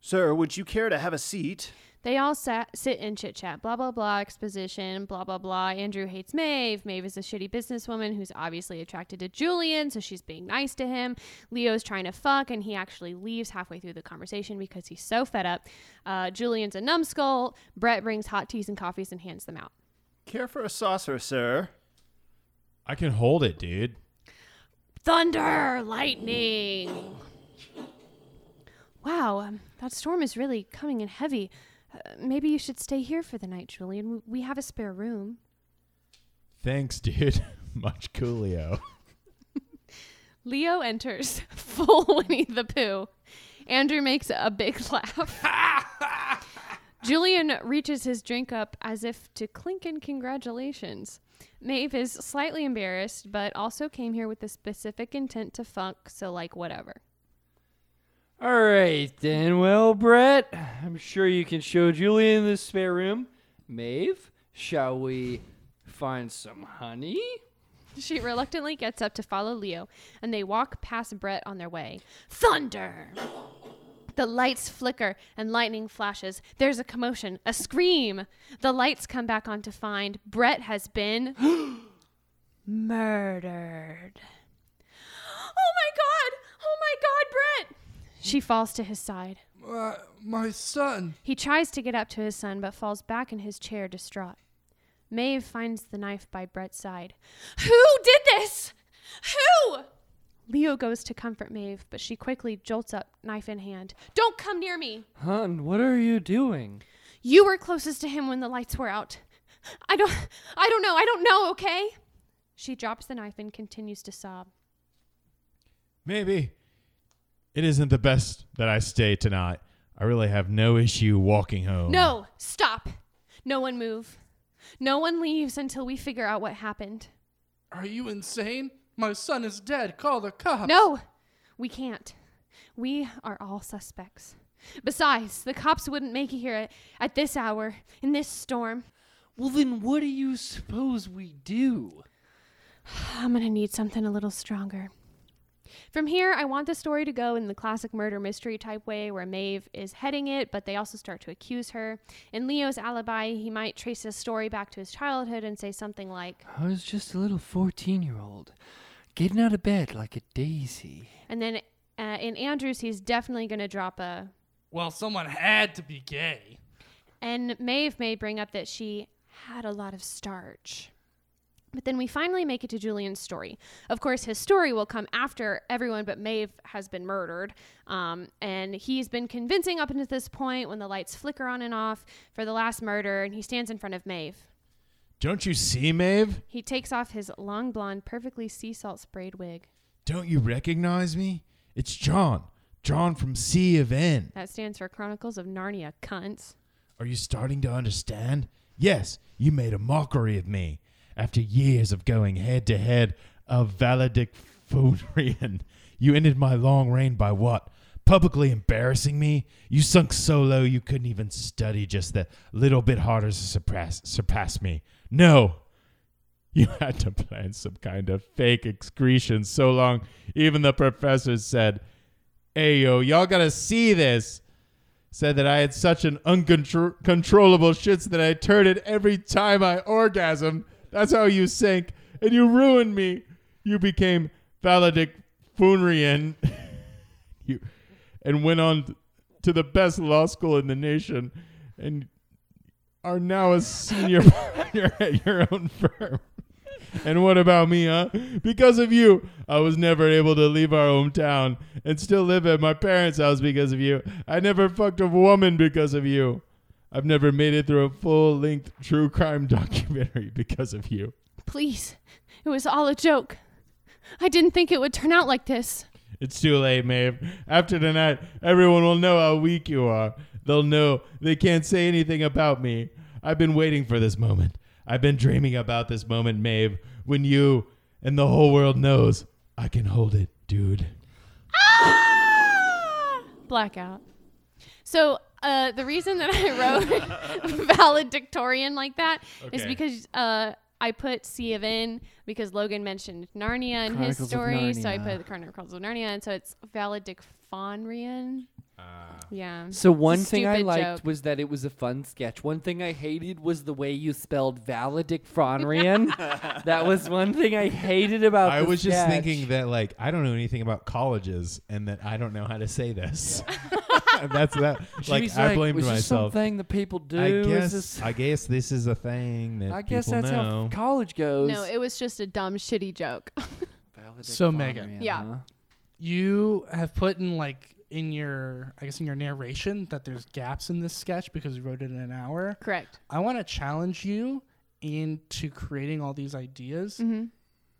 Sir, would you care to have a seat? They all sat, sit and chit chat, blah, blah, blah, exposition, blah, blah, blah. Andrew hates Maeve. Maeve is a shitty businesswoman who's obviously attracted to Julian, so she's being nice to him. Leo's trying to fuck, and he actually leaves halfway through the conversation because he's so fed up. Uh, Julian's a numbskull. Brett brings hot teas and coffees and hands them out. Care for a saucer, sir? I can hold it, dude. Thunder, lightning. Wow, um, that storm is really coming in heavy. Uh, maybe you should stay here for the night, Julian. We- We have a spare room. Thanks, dude. Much coolio. Leo enters, full Winnie the Pooh. Andrew makes a big laugh. Julian reaches his drink up as if to clink in congratulations. Maeve is slightly embarrassed, but also came here with the specific intent to funk, so like whatever. All right, then. Well, Brett, I'm sure you can show Julian the spare room. Maeve, shall we find some honey? She reluctantly gets up to follow Leo, and they walk past Brett on their way. Thunder! The lights flicker and lightning flashes. There's a commotion, a scream. The lights come back on to find Brett has been murdered. Oh my god! Oh my god, Brett! She falls to his side. Uh, my son. He tries to get up to his son, but falls back in his chair, distraught. Maeve finds the knife by Brett's side. Who did this? Who? Leo goes to comfort Maeve, but she quickly jolts up, knife in hand. Don't come near me! Hun, what are you doing? You were closest to him when the lights were out. I don't I don't know. I don't know, okay? She drops the knife and continues to sob. Maybe it isn't the best that I stay tonight. I really have no issue walking home. No, stop. No one move. No one leaves until we figure out what happened. Are you insane? My son is dead. Call the cops. No, we can't. We are all suspects. Besides, the cops wouldn't make it here at, at this hour, in this storm. Well, then what do you suppose we do? I'm gonna need something a little stronger. From here, I want the story to go in the classic murder mystery type way where Maeve is heading it, but they also start to accuse her. In Leo's alibi, he might trace his story back to his childhood and say something like, I was just a little 14 year old, getting out of bed like a daisy. and then uh, in Andrews, he's definitely gonna drop a. Well, someone had to be gay. And Maeve may bring up that she had a lot of starch. But then we finally make it to Julian's story. Of course, his story will come after everyone but Maeve has been murdered. Um, and he's been convincing up until this point when the lights flicker on and off for the last murder, and he stands in front of Maeve. Don't you see, Maeve? He takes off his long blonde, perfectly sea salt sprayed wig. Don't you recognize me? It's John. John from C of N. That stands for Chronicles of Narnia, cunts. Are you starting to understand? Yes, you made a mockery of me. After years of going head to head of valedictorian, you ended my long reign by what? Publicly embarrassing me? You sunk so low you couldn't even study just that little bit harder to surpass, surpass me. No! You had to plan some kind of fake excretion so long, even the professors said, Hey, yo, y'all gotta see this said that I had such an uncontrollable shits that I turned it every time I orgasmed. That's how you sank, and you ruined me. You became valedictorian, you, and went on to the best law school in the nation, and are now a senior partner at your own firm. And what about me, huh? Because of you, I was never able to leave our hometown and still live at my parents' house because of you. I never fucked a woman because of you. I've never made it through a full length true crime documentary because of you. Please, it was all a joke. I didn't think it would turn out like this. It's too late, Maeve. After tonight, everyone will know how weak you are. They'll know they can't say anything about me. I've been waiting for this moment. I've been dreaming about this moment, Maeve, when you and the whole world knows I can hold it, dude. Ah! Blackout. So uh, the reason that I wrote valedictorian like that is Okay. because uh, I put C of N because Logan mentioned Narnia in Chronicles his story, so I put Chronicles of Narnia, and so it's valedictorian. Ah. yeah. So one thing I liked joke. was that it was a fun sketch. One thing I hated was the way you spelled valedictorian. that was one thing I hated about. I the was just thinking that like I don't know anything about colleges and that I don't know how to say this. That's that. Like She's I blamed was this myself. something that people do? I guess this- I guess this is a thing that I guess people that's know. how college goes. No, it was just a dumb, shitty joke. So, Megan. Yeah. huh? You have put in like in your I guess in your narration that there's gaps in this sketch because you wrote it in an hour. Correct. I want to challenge you into creating all these ideas Mm-hmm.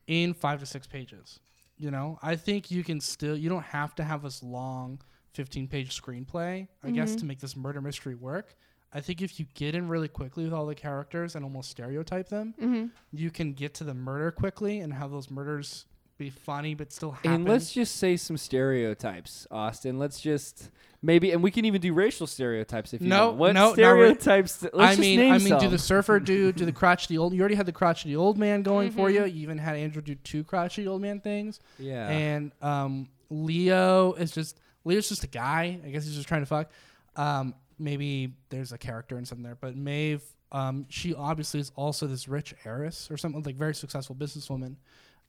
in five to six pages. You know, I think you can still. You don't have to have this long, fifteen-page screenplay. I guess Mhm. to make this murder mystery work. I think if you get in really quickly with all the characters and almost stereotype them, Mm-hmm. you can get to the murder quickly and have those murders be funny but still happen. And let's just say some stereotypes, Austin. Let's just maybe, and we can even do racial stereotypes if you No, want. What no, not really. stereotypes? let's I just mean, name I mean, do the surfer dude, do the crotchety old. You already had the crotchety old man going for Mhm. you. You even had Andrew do two crotchety old man things. yeah. And um, Leo is just Leo's just a guy. I guess he's just trying to fuck. Um, maybe there's a character in something there, but Maeve, um, she obviously is also this rich heiress or something like very successful businesswoman.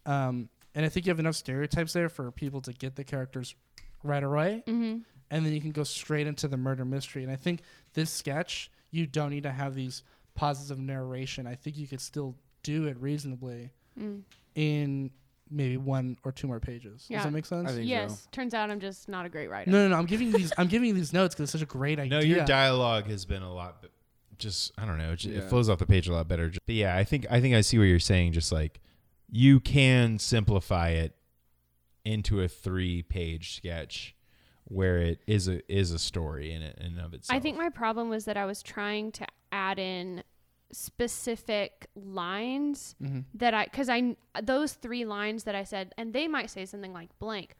Um, and I think you have enough stereotypes there for people to get the characters right away Mm-hmm. and then you can go straight into the murder mystery. And I think this sketch, you don't need to have these pauses of narration. I think you could still do it reasonably Mm. in maybe one or two more pages. Yeah. Does that make sense? I think Yes. Turns out I'm just not a great writer. No, no, no. I'm giving these. I'm giving these notes because it's such a great idea. No, your dialogue has been a lot. b- Just I don't know. It, ju- it flows off the page a lot better. But yeah, I think I think I see what you're saying. Just like you can simplify it into a three page sketch where it is a is a story in it in and of itself. I think my problem was that I was trying to add in specific lines Mm-hmm. that I because I those three lines that I said, and they might say something like blank.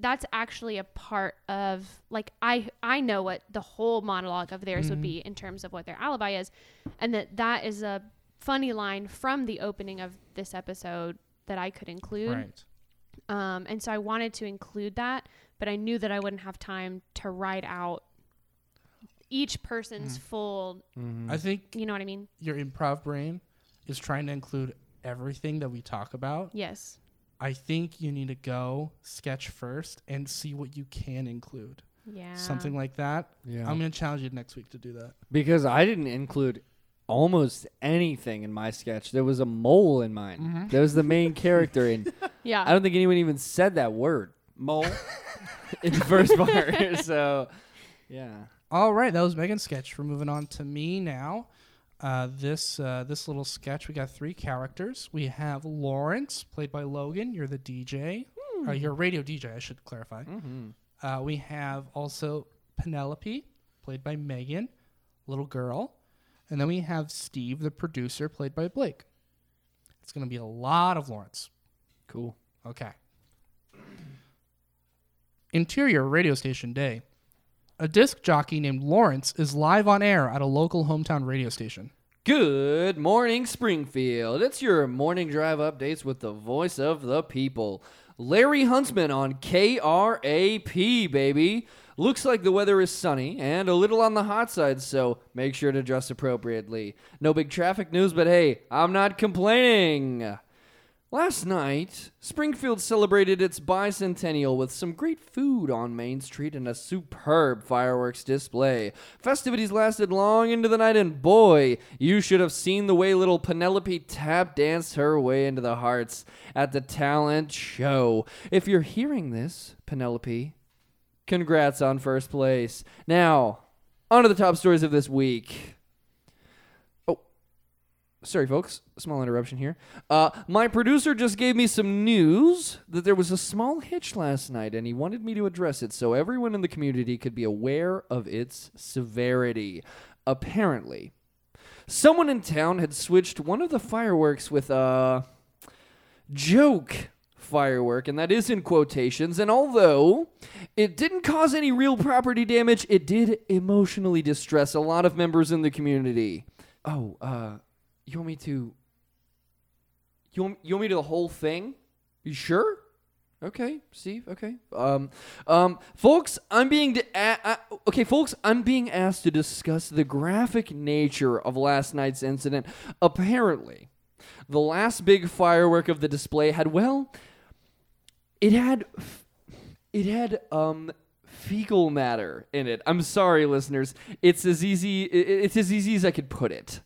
That's actually a part of like I I know what the whole monologue of theirs would be in terms of what their alibi is, and that that is a funny line from the opening of this episode that I could include. Right. Um, and so I wanted to include that, but I knew that I wouldn't have time to write out each person's full. I think You know what I mean? your improv brain is trying to include everything that we talk about. Yes. I think you need to go sketch first and see what you can include. Yeah. Something like that. Yeah. I'm going to challenge you next week to do that. because I didn't include almost anything in my sketch. There was a mole in mine. Mm-hmm. There was the main character, and Yeah. I don't think anyone even said that word Mole. in the first part. so, yeah. All right, that was Megan's sketch. We're moving on to me now. Uh, this uh, this little sketch, we got three characters. We have Lawrence, played by Logan. You're the DJ. Uh, you're a radio DJ, I should clarify. Uh, we have also Penelope, played by Megan, little girl. And then we have Steve, the producer, played by Blake. It's going to be a lot of Lawrence. Cool. Okay. Interior radio station day. A disc jockey named Lawrence is live on air at a local hometown radio station. Good morning, Springfield. It's your morning drive updates with the voice of the people. Larry Huntsman on KRAP, baby. Looks like the weather is sunny and a little on the hot side, so make sure to dress appropriately. No big traffic news, but hey, I'm not complaining. Last night, Springfield celebrated its bicentennial with some great food on Main Street and a superb fireworks display. Festivities lasted long into the night, and boy, you should have seen the way little Penelope tap danced her way into the hearts at the talent show. If you're hearing this, Penelope, congrats on first place. Now, on to the top stories of this week. Oh, sorry, folks. Small interruption here. Uh, my producer just gave me some news that there was a small hitch last night, and he wanted me to address it so everyone in the community could be aware of its severity. Apparently, someone in town had switched one of the fireworks with a joke firework, and that is in quotations. And although it didn't cause any real property damage, it did emotionally distress a lot of members in the community. Oh, uh, you want me to? You want, you want me to the whole thing? You sure? Okay, Steve. Okay. Um, um, folks, I'm being de- a- a- okay, folks. I'm being asked to discuss the graphic nature of last night's incident. Apparently, the last big firework of the display had well, it had, it had um fecal matter in it. I'm sorry, listeners. It's as easy. It's as easy as I could put it.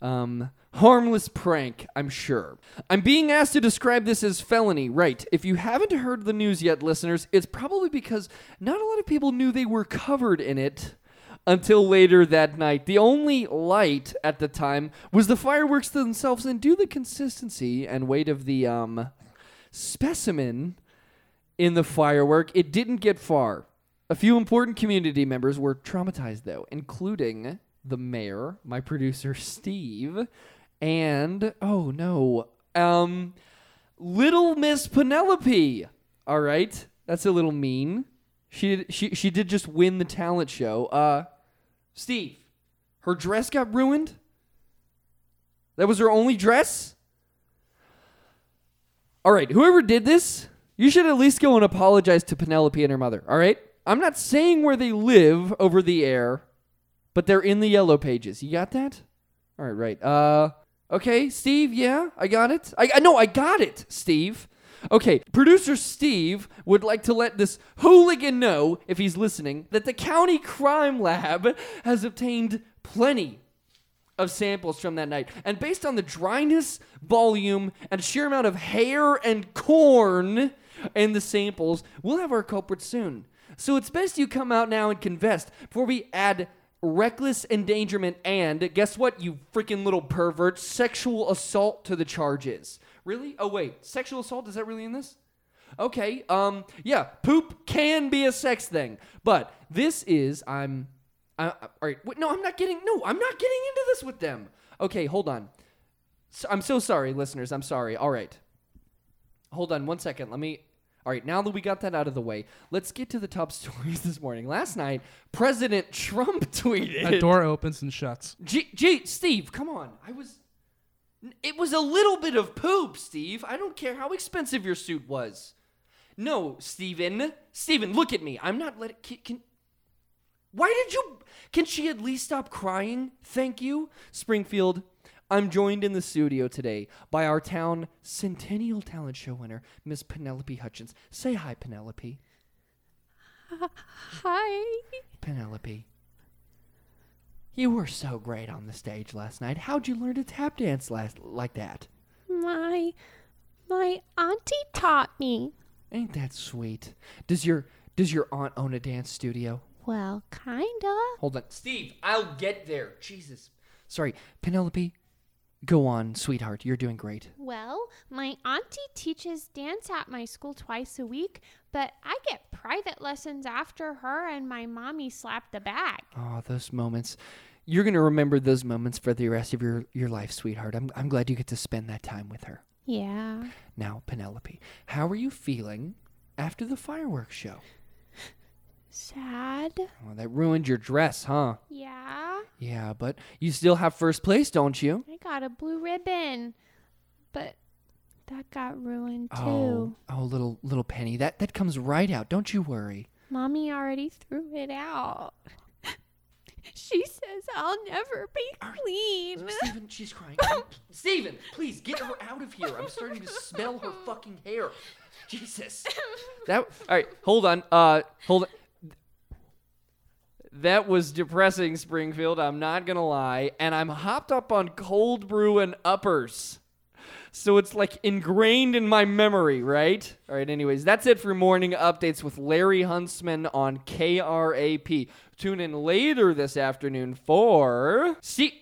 Um, harmless prank, I'm sure. I'm being asked to describe this as felony, right? If you haven't heard the news yet, listeners, it's probably because not a lot of people knew they were covered in it until later that night. The only light at the time was the fireworks themselves, and due to the consistency and weight of the um specimen in the firework, it didn't get far. A few important community members were traumatized, though, including the mayor, my producer Steve, and oh no, um, little Miss Penelope. All right, that's a little mean. She she she did just win the talent show. Uh, Steve, her dress got ruined. That was her only dress. All right, whoever did this, you should at least go and apologize to Penelope and her mother. All right, I'm not saying where they live over the air but they're in the yellow pages. You got that? All right, right. Uh, okay, Steve. Yeah, I got it. I, I I got it, Steve. Okay, producer Steve would like to let this hooligan know, if he's listening, that the county crime lab has obtained plenty of samples from that night. And based on the dryness, volume, and sheer amount of hair and corn in the samples, we'll have our culprit soon. So it's best you come out now and confess before we add reckless endangerment and guess what, you freaking little pervert, sexual assault to the charges. Really? Oh wait, sexual assault is that really in this? Okay, um yeah, poop can be a sex thing, but this is I'm I, I- all right. Wait, no, I'm not getting. No, I'm not getting into this with them. Okay, hold on. So, I'm so sorry, listeners. I'm sorry. All right. Hold on one second. Let me. All right, now that we got that out of the way, let's get to the top stories this morning. Last night, President Trump tweeted. A door opens and shuts. Gee, gee, Steve, come on. I was. It was a little bit of poop, Steve. I don't care how expensive your suit was. No, Steven. Steven, look at me. I'm not letting. Can, can, why did you. Can she at least stop crying? Thank you. Springfield, I'm joined in the studio today by our town Centennial Talent Show winner, Miss Penelope Hutchins. Say hi, Penelope. Hi. Penelope. You were so great on the stage last night. How'd you learn to tap dance last like that? My my auntie taught me. Ain't that sweet? Does your does your aunt own a dance studio? Well, kinda. Hold on. Steve, I'll get there. Jesus. Sorry, Penelope. Go on, sweetheart. You're doing great. Well, my auntie teaches dance at my school twice a week, but I get private lessons after her and my mommy slapped the bag. Oh, those moments. You're going to remember those moments for the rest of your, your life, sweetheart. I'm, I'm glad you get to spend that time with her. Yeah. Now, Penelope, how are you feeling after the fireworks show? Sad. Oh, that ruined your dress, huh? Yeah. Yeah, but you still have first place, don't you? I got a blue ribbon, but that got ruined too. Oh, oh, little little Penny, that that comes right out. Don't you worry. Mommy already threw it out. she says I'll never be clean. Steven, she's crying. Steven, please get her out of here. I'm starting to smell her fucking hair. Jesus. That all right. Hold on. Uh, hold on. That was depressing, Springfield. I'm not gonna lie, and I'm hopped up on cold brew and uppers. So it's like ingrained in my memory, right? All right, anyways, that's it for morning updates with Larry Huntsman on KRAP. Tune in later this afternoon for. See.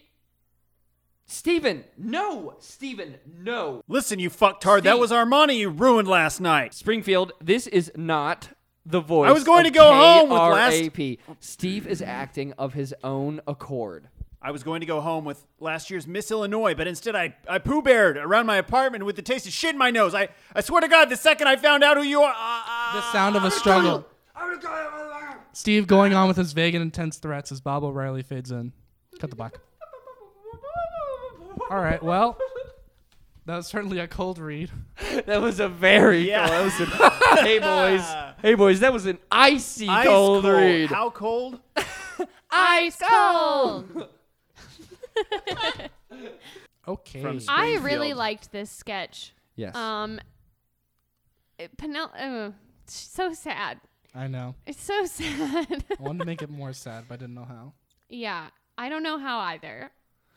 Steven, no! Steven, no! Listen, you fucktard, that was our money you ruined last night. Springfield, this is not the voice. I was going of to go home with last- KRAP. Steve is acting of his own accord. I was going to go home with last year's Miss Illinois, but instead I, I poo beared around my apartment with the taste of shit in my nose. I, I swear to God, the second I found out who you are. Uh, The sound of a struggle. Steve going on with his vague and intense threats as Baba O'Riley fades in. Cut the black. All right, well, that was certainly a cold read. That was a very Yeah. cold. That was an, hey boys, hey boys, that was an icy Ice cold, cold. read. How cold? Ice cold. Okay. I really liked this sketch. yes. Um, it, Penel- uh, so sad. I know. It's so sad. I wanted to make it more sad, but I didn't know how. yeah, I don't know how either.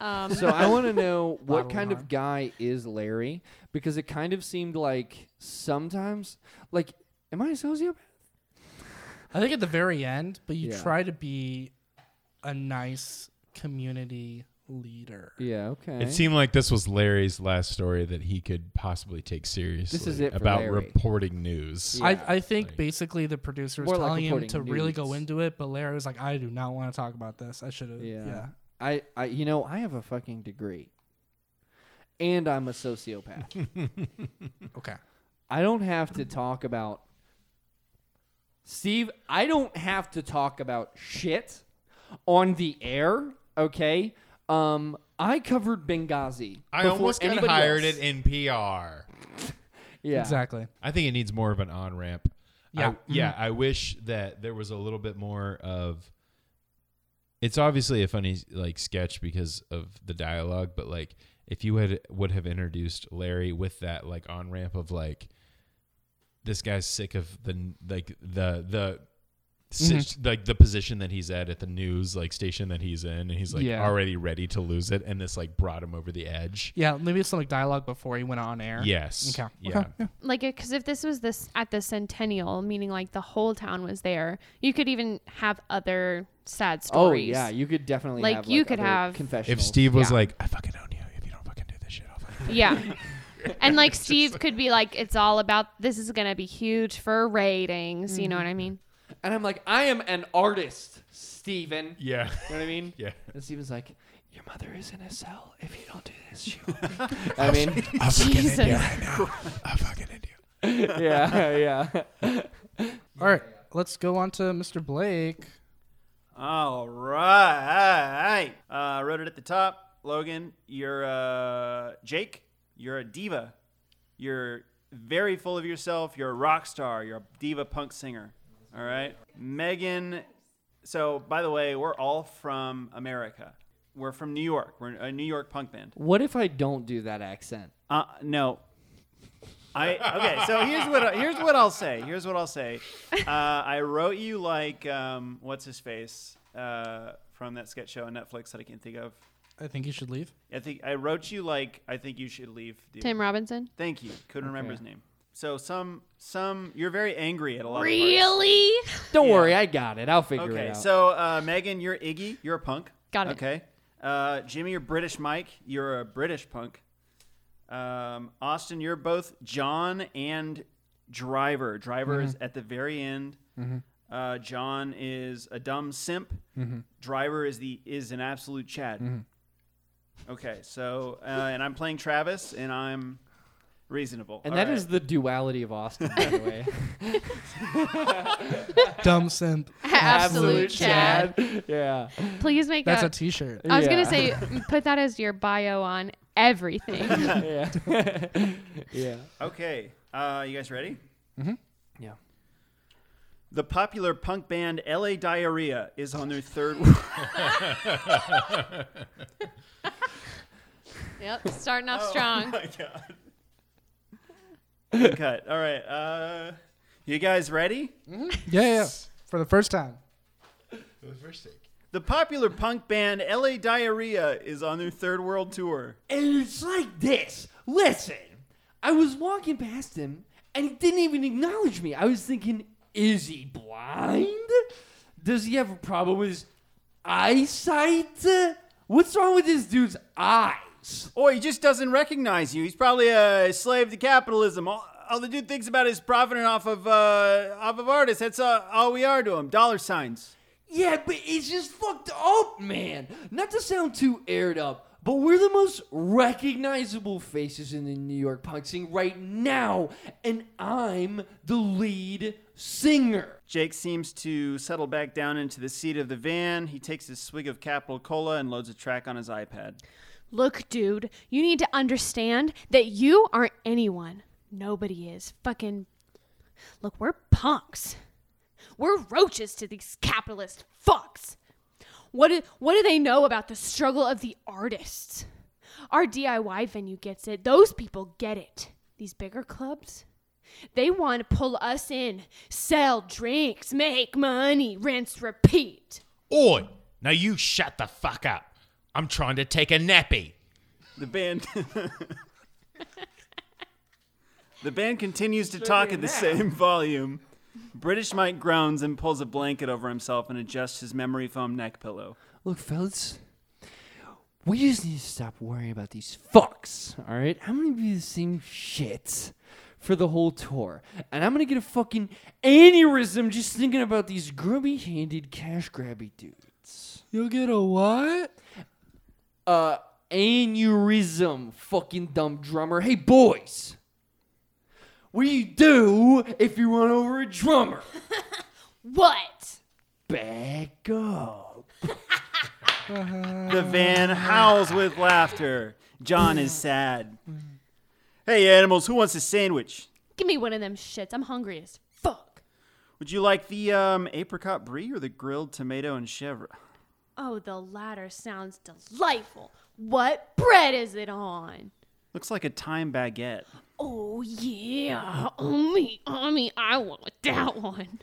Um, so I want to know what kind of guy is Larry because it kind of seemed like sometimes, like, am I a sociopath? I think at the very end, but you Yeah. try to be a nice community leader. Yeah. Okay. It seemed like this was Larry's last story that he could possibly take seriously. it for about Larry. reporting news. Yeah. I, I think Like- basically the producer was More like telling him reporting to really go nudes. into it, but Larry was like, I do not want to talk about this. I should have. Yeah. Yeah. I, I, you know, I have a fucking degree, and I'm a sociopath. Okay. I don't have to talk about Steve, I don't have to talk about shit on the air, okay? Um I covered Benghazi. I before almost got anybody hired else. at NPR. Yeah. Exactly. I think it needs more of an on ramp. Yeah. I, yeah. I wish that there was a little bit more of. It's obviously a funny like sketch because of the dialogue, but like if you had would have introduced Larry with that like on ramp of like, this guy's sick of the like the the. Mm-hmm. sit- Like the position that he's at at the news like station that he's in, and he's like Yeah. already ready to lose it, and this like brought him over the edge. Yeah. Maybe it's some like dialogue before he went on air. Yes. Okay. Yeah. Okay. like uh, because if this was this at the centennial meaning like the whole town was there you could even have other sad oh, stories Oh stories yeah, you could definitely Like, have, you could have- confession If Steve was Yeah. like, I fucking own you. If you don't fucking do this shit, I'll fucking. yeah and like steve could be like it's all about this is gonna be huge for ratings you know mm-hmm. what i mean and I'm like, I am an artist, Steven. Yeah. You know what I mean? Yeah. And Steven's like, Your mother is in a cell. If you don't do this, she will be. I mean, Jesus. In you right now. I'm fucking India. yeah, yeah. All right, let's go on to Mr. Blake. All right. Uh, I wrote it at the top. Logan, you're uh, Jake. You're a diva. You're very full of yourself. You're a rock star. You're a diva punk singer. All right. Megan. So, by the way, we're all from America. We're from New York. We're a New York punk band. What if I don't do that accent? Uh, no. I okay. So here's what I, here's what I'll say. Here's what I'll say. Uh, I wrote you like um, what's his face uh, from that sketch show on Netflix that I can't think of. I think you should leave. I think I wrote you like I think you should leave. Dude. Tim Robinson. Thank you. Couldn't remember Okay. his name. So some some you're very angry at a lot. Of Really? Don't Yeah. worry, I got it. I'll figure parts. it Okay. out. So uh, Megan, you're Iggy. You're a punk. Got it. Okay. Uh, Jimmy, you're British Mike. You're a British punk. Um, Austin, you're both John and Driver. Driver is Mm-hmm. at the very end. Uh, John is a dumb simp. Mm-hmm. Driver is the is an absolute Chad. Okay, so uh, and I'm playing Travis, and I'm reasonable. and All that right. is the duality of Austin, by the way. Dumb simp. Absolute Chad. Yeah. Please make That's a a T-shirt. I was Yeah. gonna say, put that as your bio on everything. yeah. yeah. Okay, uh, you guys ready? Mm-hmm. Yeah. The popular punk band LA Diarrhea is on their third. yep, starting Oh off strong. Oh my god. Good cut. All right. Uh, you guys ready? Yeah, yeah. For the first time. The first take. The popular punk band LA Diarrhea is on their third world tour. And it's like this. Listen, I was walking past him and he didn't even acknowledge me. I was thinking, is he blind? Does he have a problem with his eyesight? What's wrong with this dude's eyes? Or he just doesn't recognize you. He's probably a slave to capitalism. All, all the dude thinks about is profiting off of uh, off of artists. That's uh, all we are to him. Dollar signs. Yeah, but it's just fucked up, man. Not to sound too aired up, but we're the most recognizable faces in the New York punk scene right now, and I'm the lead singer. Jake seems to settle back down into the seat of the van. He takes a swig of Capital Cola and loads a track on his iPad. Look, dude, you need to understand that you aren't anyone. Nobody is. Fucking. Look, we're punks. We're roaches to these capitalist fucks. What do, what do they know about the struggle of the artists? Our DIY venue gets it. Those people get it. These bigger clubs, they want to pull us in, sell drinks, make money, rinse, repeat. Oi! Now you shut the fuck up. I'm trying to take a nappy. The band. the band continues to talk at the same volume. British Mike groans and pulls a blanket over himself and adjusts his memory foam neck pillow. Look, fellas, we just need to stop worrying about these fucks, all right? I'm gonna be the same shit for the whole tour, and I'm gonna get a fucking aneurysm just thinking about these grubby-handed, cash grabby dudes. You'll get a what? Uh, aneurysm, fucking dumb drummer. Hey, boys. What do you do if you run over a drummer? What? Back up. The van howls with laughter. John is sad. Hey, animals, who wants a sandwich? Give me one of them shits. I'm hungry as fuck. Would you like the um, apricot brie or the grilled tomato and chèvre? Oh, the latter sounds delightful. What bread is it on? Looks like a thyme baguette. Oh, yeah. On me, on me. I want that one.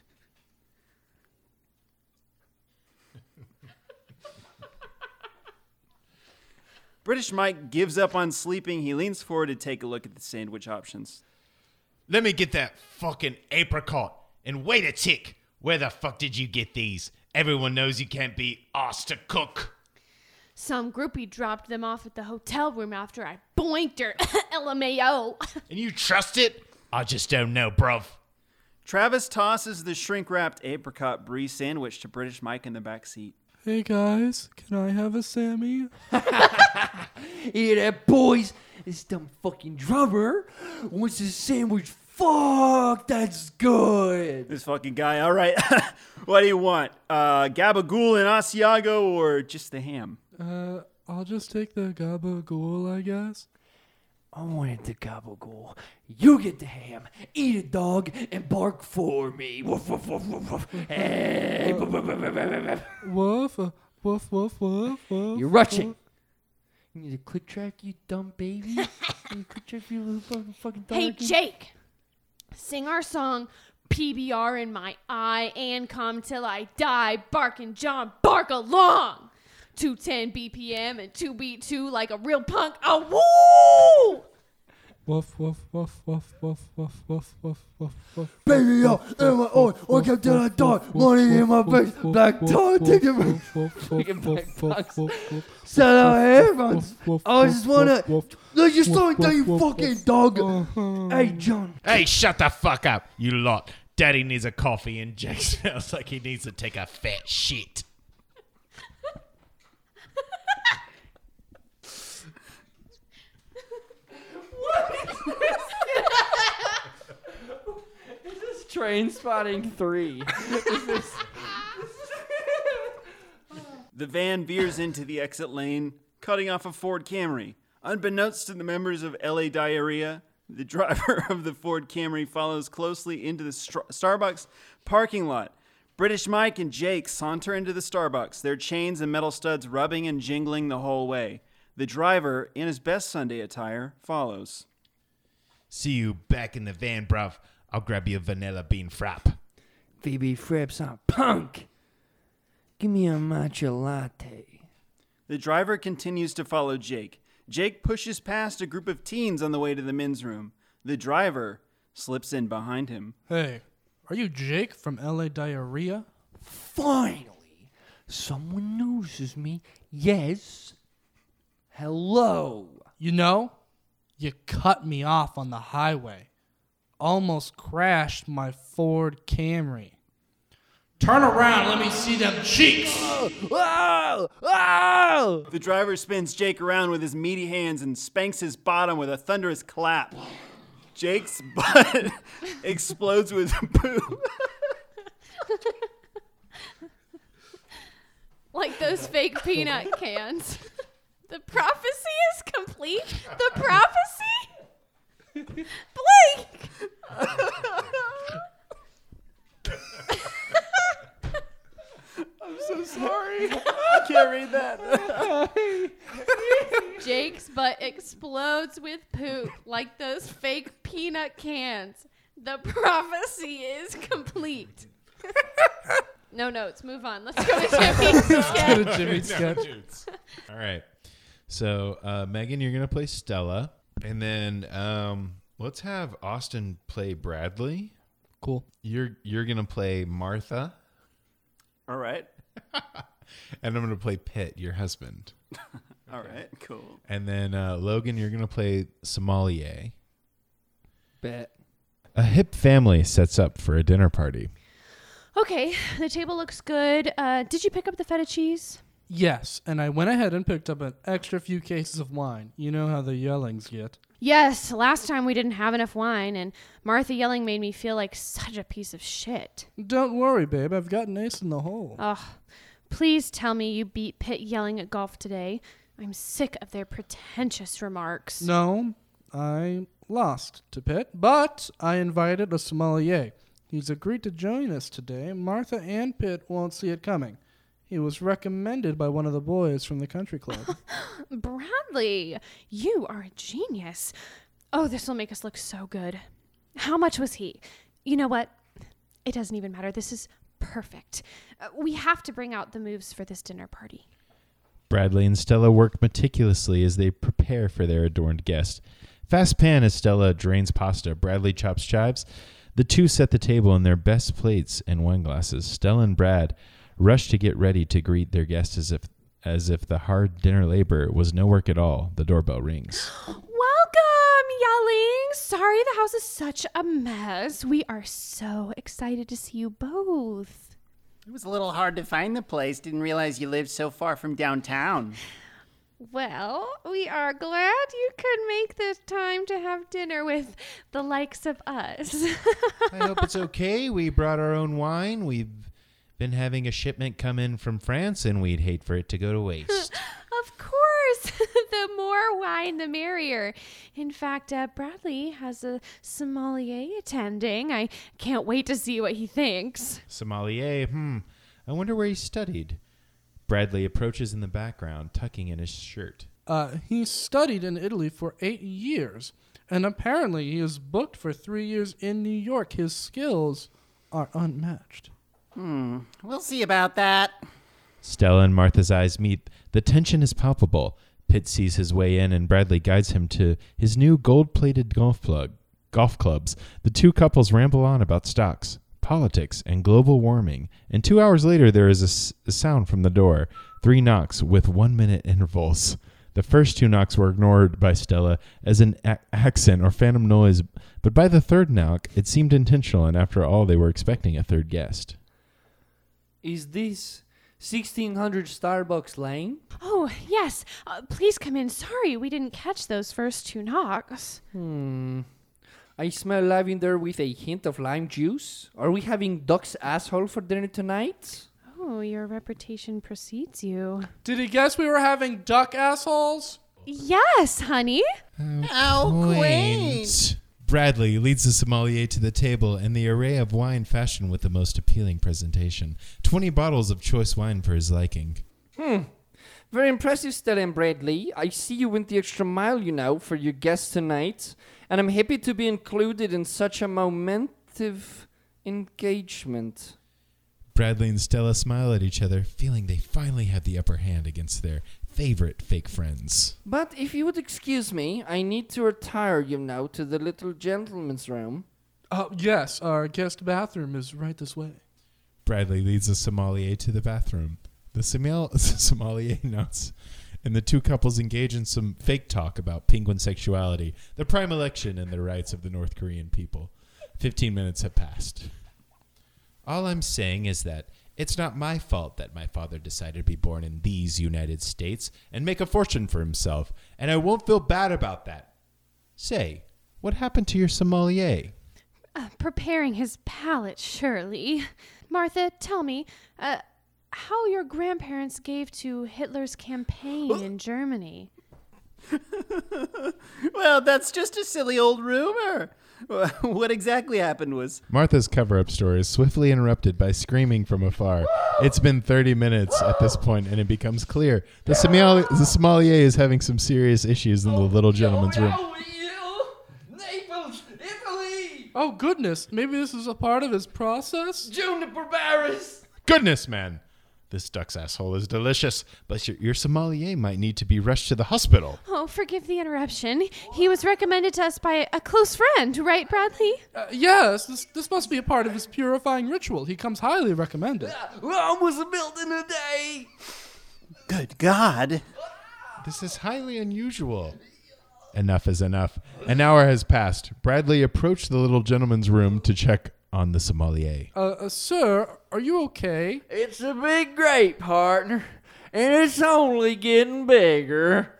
British Mike gives up on sleeping. He leans forward to take a look at the sandwich options. Let me get that fucking apricot. And wait a tick. Where the fuck did you get these? Everyone knows you can't be asked to cook. Some groupie dropped them off at the hotel room after I boinked her. LMAO. And you trust it? I just don't know, bruv. Travis tosses the shrink wrapped apricot brie sandwich to British Mike in the back seat. Hey guys, can I have a Sammy? Hear that, boys? This dumb fucking drummer wants a sandwich. Fuck, that's good. This fucking guy. All right. what do you want? Uh, gabagool and Asiago or just the ham? Uh, I'll just take the gabagool, I guess. I wanted the gabagool. You get the ham, eat a dog, and bark for me. Woof, woof, woof, woof, woof. Hey, woof, woof, woof, woof, woof, woof. Woof, uh, woof, woof, woof, woof. You're rushing. You need a click track, you dumb baby. you need a click track for your little fucking, fucking dog. Hey, Jake, sing our song PBR in my eye and come till I die. Barking John, bark along. 210 BPM and 2 beat 2 like a real punk. Oh, woo! Woof, woof, woof, woof, woof, woof, woof, woof, woof, woof. Baby, yo, in my own, wake up till I die. Money in my face, black tongue, take it. Fucking black. Sell out headphones. I just wanna. Let's just slow down, you fucking dog. Hey, John. Hey, shut the fuck up, you lot. Daddy needs a coffee and Jake smells like he needs to take a fat shit. This is Trainspotting three. The van veers into the exit lane, cutting off a Ford Camry. Unbeknownst to the members of LA Diarrhea, the driver of the Ford Camry follows closely into the Str- Starbucks parking lot. British Mike and Jake saunter into the Starbucks, their chains and metal studs rubbing and jingling the whole way. The driver, in his best Sunday attire, follows. See you back in the van, bruv. I'll grab you a vanilla bean frap. Phoebe Frips on punk. Give me a matcha latte. The driver continues to follow Jake. Jake pushes past a group of teens on the way to the men's room. The driver slips in behind him. Hey, are you Jake from LA Diarrhea? Finally, someone notices me. Yes. Hello. You know, you cut me off on the highway. Almost crashed my Ford Camry. Turn around, let me see them cheeks. Oh! Oh! The driver spins Jake around with his meaty hands and spanks his bottom with a thunderous clap. Jake's butt explodes with poo. Like those fake peanut cans. The prophecy is complete. The prophecy? Blake! I'm so sorry. I can't read that. Jake's butt explodes with poop like those fake peanut cans. The prophecy is complete. no notes. Move on. Let's go to Jimmy's sketch. Jimmy sketch. All right. So, uh, Megan, you're going to play Stella. And then um, let's have Austin play Bradley. Cool. You're you're going to play Martha. All right. And I'm going to play Pitt, your husband. All right. Cool. And then uh, Logan, you're going to play sommelier. Bet. A hip family sets up for a dinner party. Okay, the table looks good. Uh, did you pick up the feta cheese? Yes, and I went ahead and picked up an extra few cases of wine. You know how the yellings get. Yes, last time we didn't have enough wine, and Martha yelling made me feel like such a piece of shit. Don't worry, babe. I've got an ace in the hole. Ugh. Please tell me you beat Pitt yelling at golf today. I'm sick of their pretentious remarks. No, I lost to Pitt, but I invited a sommelier. He's agreed to join us today. Martha and Pitt won't see it coming. He was recommended by one of the boys from the country club. Bradley, you are a genius. Oh, this will make us look so good. How much was he? You know what? It doesn't even matter. This is perfect. Uh, we have to bring out the moves for this dinner party. Bradley and Stella work meticulously as they prepare for their adorned guest. Fast pan as Stella drains pasta. Bradley chops chives. The two set the table in their best plates and wine glasses. Stella and Brad rush to get ready to greet their guest as if as if the hard dinner labor was no work at all. The doorbell rings. Welcome, yelling. Sorry the house is such a mess. We are so excited to see you both. It was a little hard to find the place. Didn't realize you lived so far from downtown. Well, we are glad you could make this time to have dinner with the likes of us. I hope it's okay. We brought our own wine. We've been having a shipment come in from France, and we'd hate for it to go to waste. of course, the more wine, the merrier. In fact, uh, Bradley has a sommelier attending. I can't wait to see what he thinks. Sommelier, hmm. I wonder where he studied. Bradley approaches in the background, tucking in his shirt. Uh, he studied in Italy for eight years, and apparently he is booked for three years in New York. His skills are unmatched. Hmm. We'll see about that. Stella and Martha's eyes meet. The tension is palpable. Pitt sees his way in, and Bradley guides him to his new gold-plated golf plug, golf clubs. The two couples ramble on about stocks, politics, and global warming. And two hours later, there is a, s- a sound from the door. Three knocks with one-minute intervals. The first two knocks were ignored by Stella as an a- accent or phantom noise, but by the third knock, it seemed intentional, and after all, they were expecting a third guest. Is this 1600 Starbucks Lane? Oh, yes. Uh, please come in. Sorry, we didn't catch those first two knocks. Hmm. I smell lavender with a hint of lime juice. Are we having duck's asshole for dinner tonight? Oh, your reputation precedes you. Did he guess we were having duck assholes? Yes, honey. How quaint. Bradley leads the sommelier to the table and the array of wine fashioned with the most appealing presentation. Twenty bottles of choice wine for his liking. Hmm. Very impressive, Stella and Bradley. I see you went the extra mile, you know, for your guests tonight. And I'm happy to be included in such a momentous engagement. Bradley and Stella smile at each other, feeling they finally have the upper hand against their favorite fake friends. But if you would excuse me, I need to retire, you now to the little gentleman's room. Uh, yes, our guest bathroom is right this way. Bradley leads the sommelier to the bathroom. The sommel- sommelier nods, and the two couples engage in some fake talk about penguin sexuality, the prime election, and the rights of the North Korean people. Fifteen minutes have passed. All I'm saying is that it's not my fault that my father decided to be born in these United States and make a fortune for himself, and I won't feel bad about that. Say, what happened to your sommelier? Uh, preparing his palate, surely. Martha, tell me, uh, how your grandparents gave to Hitler's campaign in Germany. well, that's just a silly old rumor. what exactly happened was Martha's cover up story is swiftly interrupted by screaming from afar. It's been 30 minutes at this point, and it becomes clear the, sommelier, the sommelier is having some serious issues in the little gentleman's room. Naples, Italy! Oh, goodness. Maybe this is a part of his process? Juniper Barris! Goodness, man! This duck's asshole is delicious, but your, your sommelier might need to be rushed to the hospital. Oh, forgive the interruption. He was recommended to us by a close friend, right, Bradley? Uh, yes, this, this must be a part of his purifying ritual. He comes highly recommended. Rome was built in a day! good God. This is highly unusual. Enough is enough. An hour has passed. Bradley approached the little gentleman's room to check on the sommelier. Uh, uh, sir, are you okay? It's a big grape, partner, and it's only getting bigger.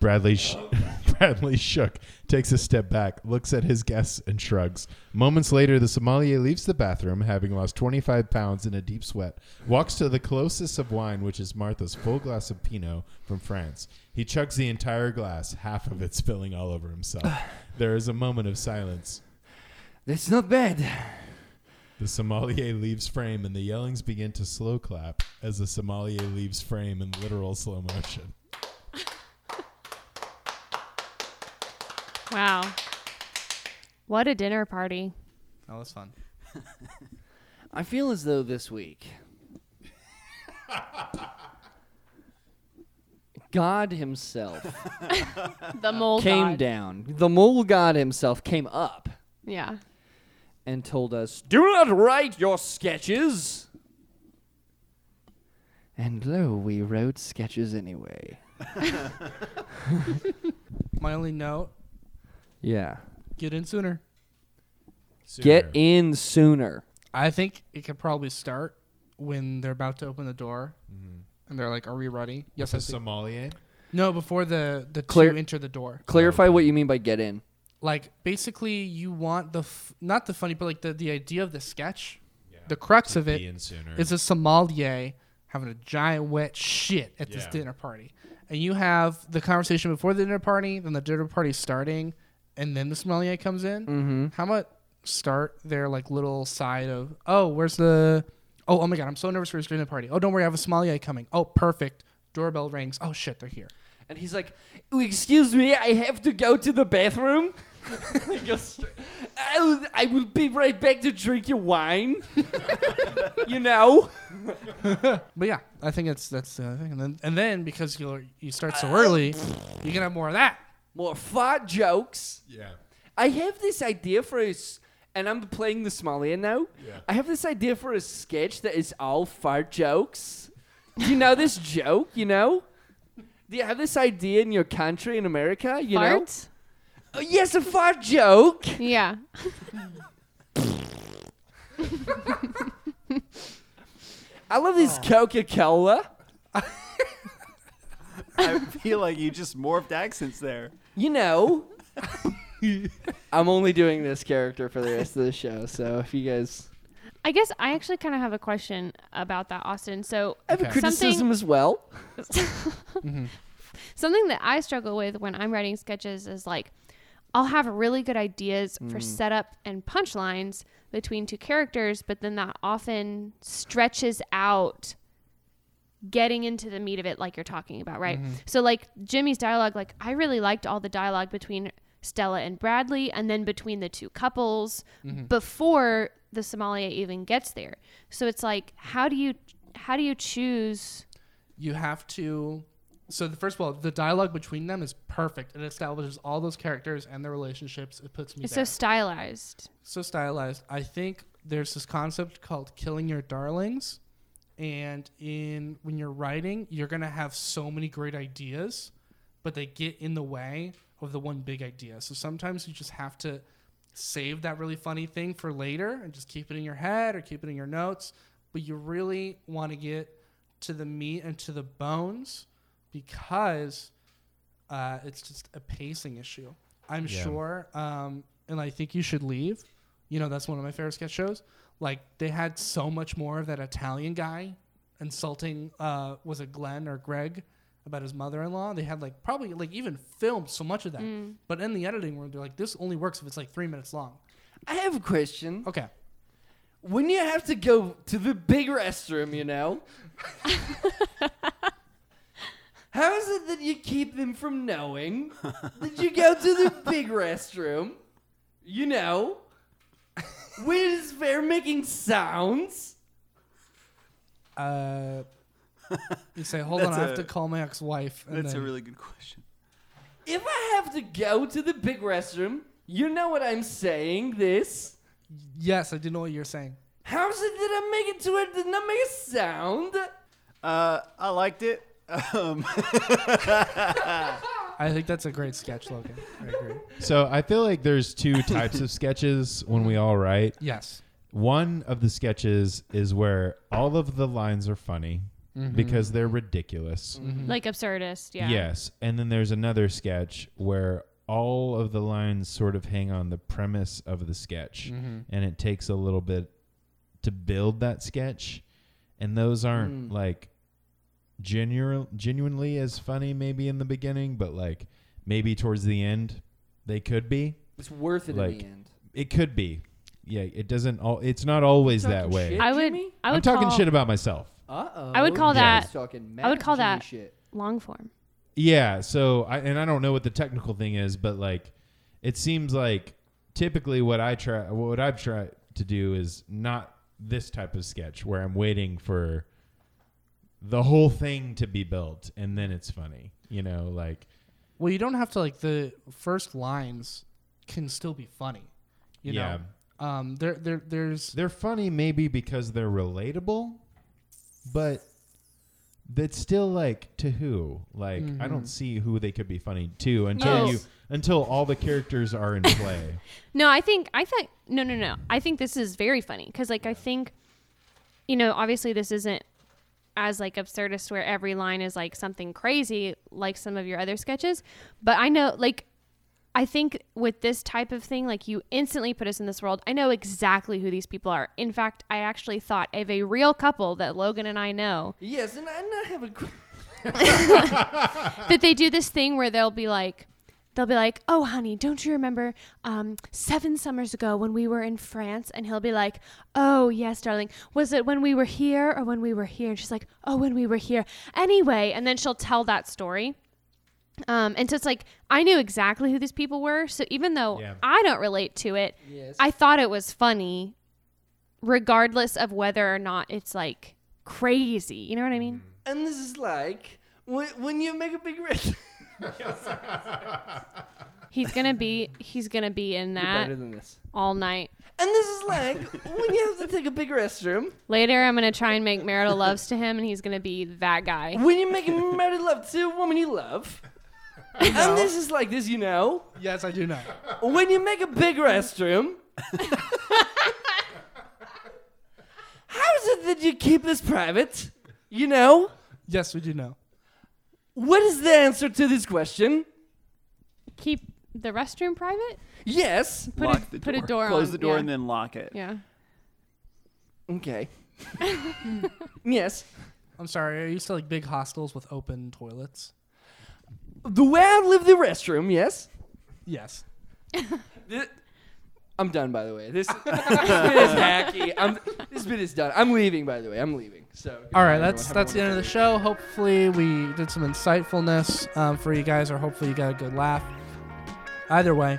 Bradley sh- Bradley shook, takes a step back, looks at his guests, and shrugs. Moments later, the sommelier leaves the bathroom, having lost 25 pounds in a deep sweat, walks to the closest of wine, which is Martha's full glass of Pinot from France. He chugs the entire glass, half of it spilling all over himself. there is a moment of silence. That's not bad. The sommelier leaves frame, and the yellings begin to slow clap as the sommelier leaves frame in literal slow motion. Wow. What a dinner party. That was fun. I feel as though this week God himself The mole came god. down. The mole god himself came up Yeah. And told us, Do not write your sketches. And lo, we wrote sketches anyway. My only note Yeah. get in sooner. Get Sooner. in sooner. I think it could probably start when they're about to open the door, mm-hmm. and they're like, "Are we ready?" Yes, I the think. sommelier. No, before the the Clear- two enter the door. Clarify what you mean by get in. Like basically, you want the f- not the funny, but like the the idea of the sketch, the crux of it Be in sooner. is a sommelier having a giant wet shit at this dinner party, and you have the conversation before the dinner party, then the dinner party starting, and then the sommelier comes in. Mm-hmm. How about start their like little side of oh where's the oh oh my god I'm so nervous for this dinner party oh don't worry I have a sommelier coming oh perfect doorbell rings oh shit they're here And he's like, "Oh, "Excuse me, I have to go to the bathroom." He I will, I will be right back to drink your wine. you know. but yeah I think it's that's the other thing and then and then because you you start so early you can have more of that More fart jokes. yeah. I have this idea for a, s- and I'm playing the sommelier now. Yeah. I have this idea for a sketch that is all fart jokes. Do you know this joke? You know. Do you have this idea in your country in America? You know. Farts? Oh, yes, a fart joke. Yeah. I love this Coca Cola. I feel like you just morphed accents there. You know. I'm only doing this character for the rest of the show, so if you guys, I guess I actually kind of have a question about that, Austin. So I have a criticism Something- as well. Mm-hmm. something that I struggle with when I'm writing sketches is like I'll have really good ideas for mm. setup and punchlines between two characters, but then that often stretches out getting into the meat of it like you're talking about, right? Mm-hmm. So like Jimmy's dialogue, like I really liked all the dialogue between Stella and Bradley and then between the two couples mm-hmm. before the sommelier even gets there. So it's like how do you how do you choose you have to so the, first of all the dialogue between them is perfect it establishes all those characters and their relationships it puts me it's so stylized. so stylized. I think there's this concept called killing your darlings, and in when you're writing, you're gonna have so many great ideas, but they get in the way of the one big idea. So sometimes you just have to save that really funny thing for later and just keep it in your head or keep it in your notes. But you really want to get to the meat and to the bones because uh, it's just a pacing issue. I'm Yeah. sure, um, and I think you should leave. You know, that's one of my favorite sketch shows. Like they had so much more of that Italian guy insulting uh, was it Glenn or Greg about his mother-in-law. They had like probably like even filmed so much of that, but in the editing room, they're like, this only works if it's like three minutes long. I have a question. Okay, When you have to go to the big restroom, you know, how is it that you keep them from knowing that you go to the big restroom? You know, when it's fair making sounds. uh, you say, hold on, That's I have a- to call my ex-wife. And That's a then- really good question. If I have to go to the big restroom, you know what I'm saying. This. yes, I do know what you're saying. How's it that I make it to it did not make a sound? Uh, I liked it. Um, I think that's a great sketch, Logan. I agree. So I feel like there's two types of sketches when we all write. Yes. One of the sketches is where all of the lines are funny mm-hmm. because they're ridiculous. Mm-hmm. Like absurdist, yeah. Yes. And then there's another sketch where all of the lines sort of hang on the premise of the sketch mm-hmm. and it takes a little bit to build that sketch. And those aren't hmm. like genuine, genuinely as funny maybe in the beginning, but like maybe towards the end they could be. It's worth it in Like, the end. It could be. Yeah, it doesn't all it's not always that Talking way. shit, I would Jimmy? I I'm would talking call shit about myself. Uh oh. I would call that- Talking I would call that- shit. long form. Yeah, so I and I don't know what the technical thing is, but like it seems like typically what I try what I've tried to do is not this type of sketch where I'm waiting for the whole thing to be built and then it's funny. You know, like Well, you don't have to like the first lines can still be funny. You yeah. know, um, there, there, there's They're funny maybe because they're relatable, but that's still like to who? Like I don't see who they could be funny to until No. you until all the characters are in play. No, I think I think no, no, no. I think this is very funny because like I think you know, obviously this isn't as like absurdist where every line is like something crazy like some of your other sketches, but I know like I think with this type of thing, like you instantly put us in this world. I know exactly who these people are. In fact, I actually thought of a real couple that Logan and I know Yes, and I, and I have a. that they do this thing where they'll be like they'll be like oh honey don't you remember um, seven summers ago when we were in france and he'll be like oh yes darling was it when we were here or when we were here and she's like oh when we were here anyway and then she'll tell that story um, and so it's like i knew exactly who these people were so even though Yeah. i don't relate to it Yes. i thought it was funny regardless of whether or not it's like crazy you know what i mean and this is like when, when you make a big risk. He's gonna be he's gonna be in that better than this. all night And this is like when you have to take a big restroom. Later, I'm gonna try and make marital loves to him, and he's gonna be that guy. When you're making married love to a woman you love. And this is like this, you know. Yes, I do know. When you make a big restroom. How is it that you keep this private? You know? Yes, we do know. What is the answer to this question? Keep the restroom private. Yes. Put lock a the put door. a door Close on. the door yeah. and then lock it. yeah. Okay. yes. I'm sorry. Are you still like big hostels with open toilets? The way I live the restroom, yes. Yes. Th- I'm done, by the way. This, this bit is hacky. I'm, this bit is done. I'm leaving, by the way. I'm leaving. So. All right, that's everyone. That's the end of the show. Hopefully, we did some insightfulness um, for you guys, or hopefully, you got a good laugh. Either way,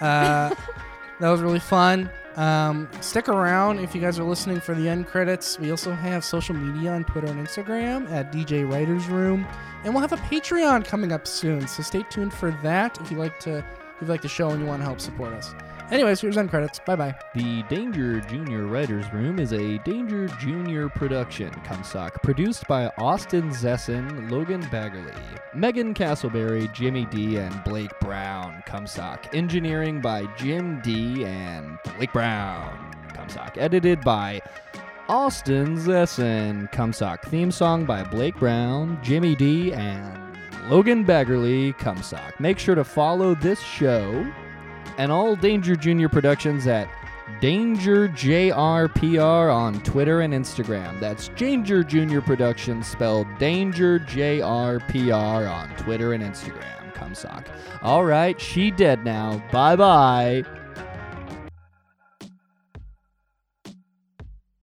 uh, that was really fun. Um, stick around if you guys are listening for the end credits. We also have social media on Twitter and Instagram at DJ Writers Room, and we'll have a Patreon coming up soon. So stay tuned for that if you like to if you like the show and you want to help support us. Anyways, here's end credits. Bye bye. The Danger Junior Writers Room is a Danger Junior production, Cumsock, produced by Austin Zessin, Logan Baggerly, Megan Castleberry, Jimmy Dee, and Blake Brown, Cumsock. Engineering by Jim Dee and Blake Brown, Cumsock. Edited by Austin Zessin, Cumsock. Theme song by Blake Brown, Jimmy Dee, and Logan Baggerly, Cumsock. Make sure to follow this show and all Danger Junior Productions at Danger JRPR on Twitter and Instagram. That's Danger Junior Productions spelled Danger JRPR on Twitter and Instagram. Cumsock. All right, she dead now. Bye bye.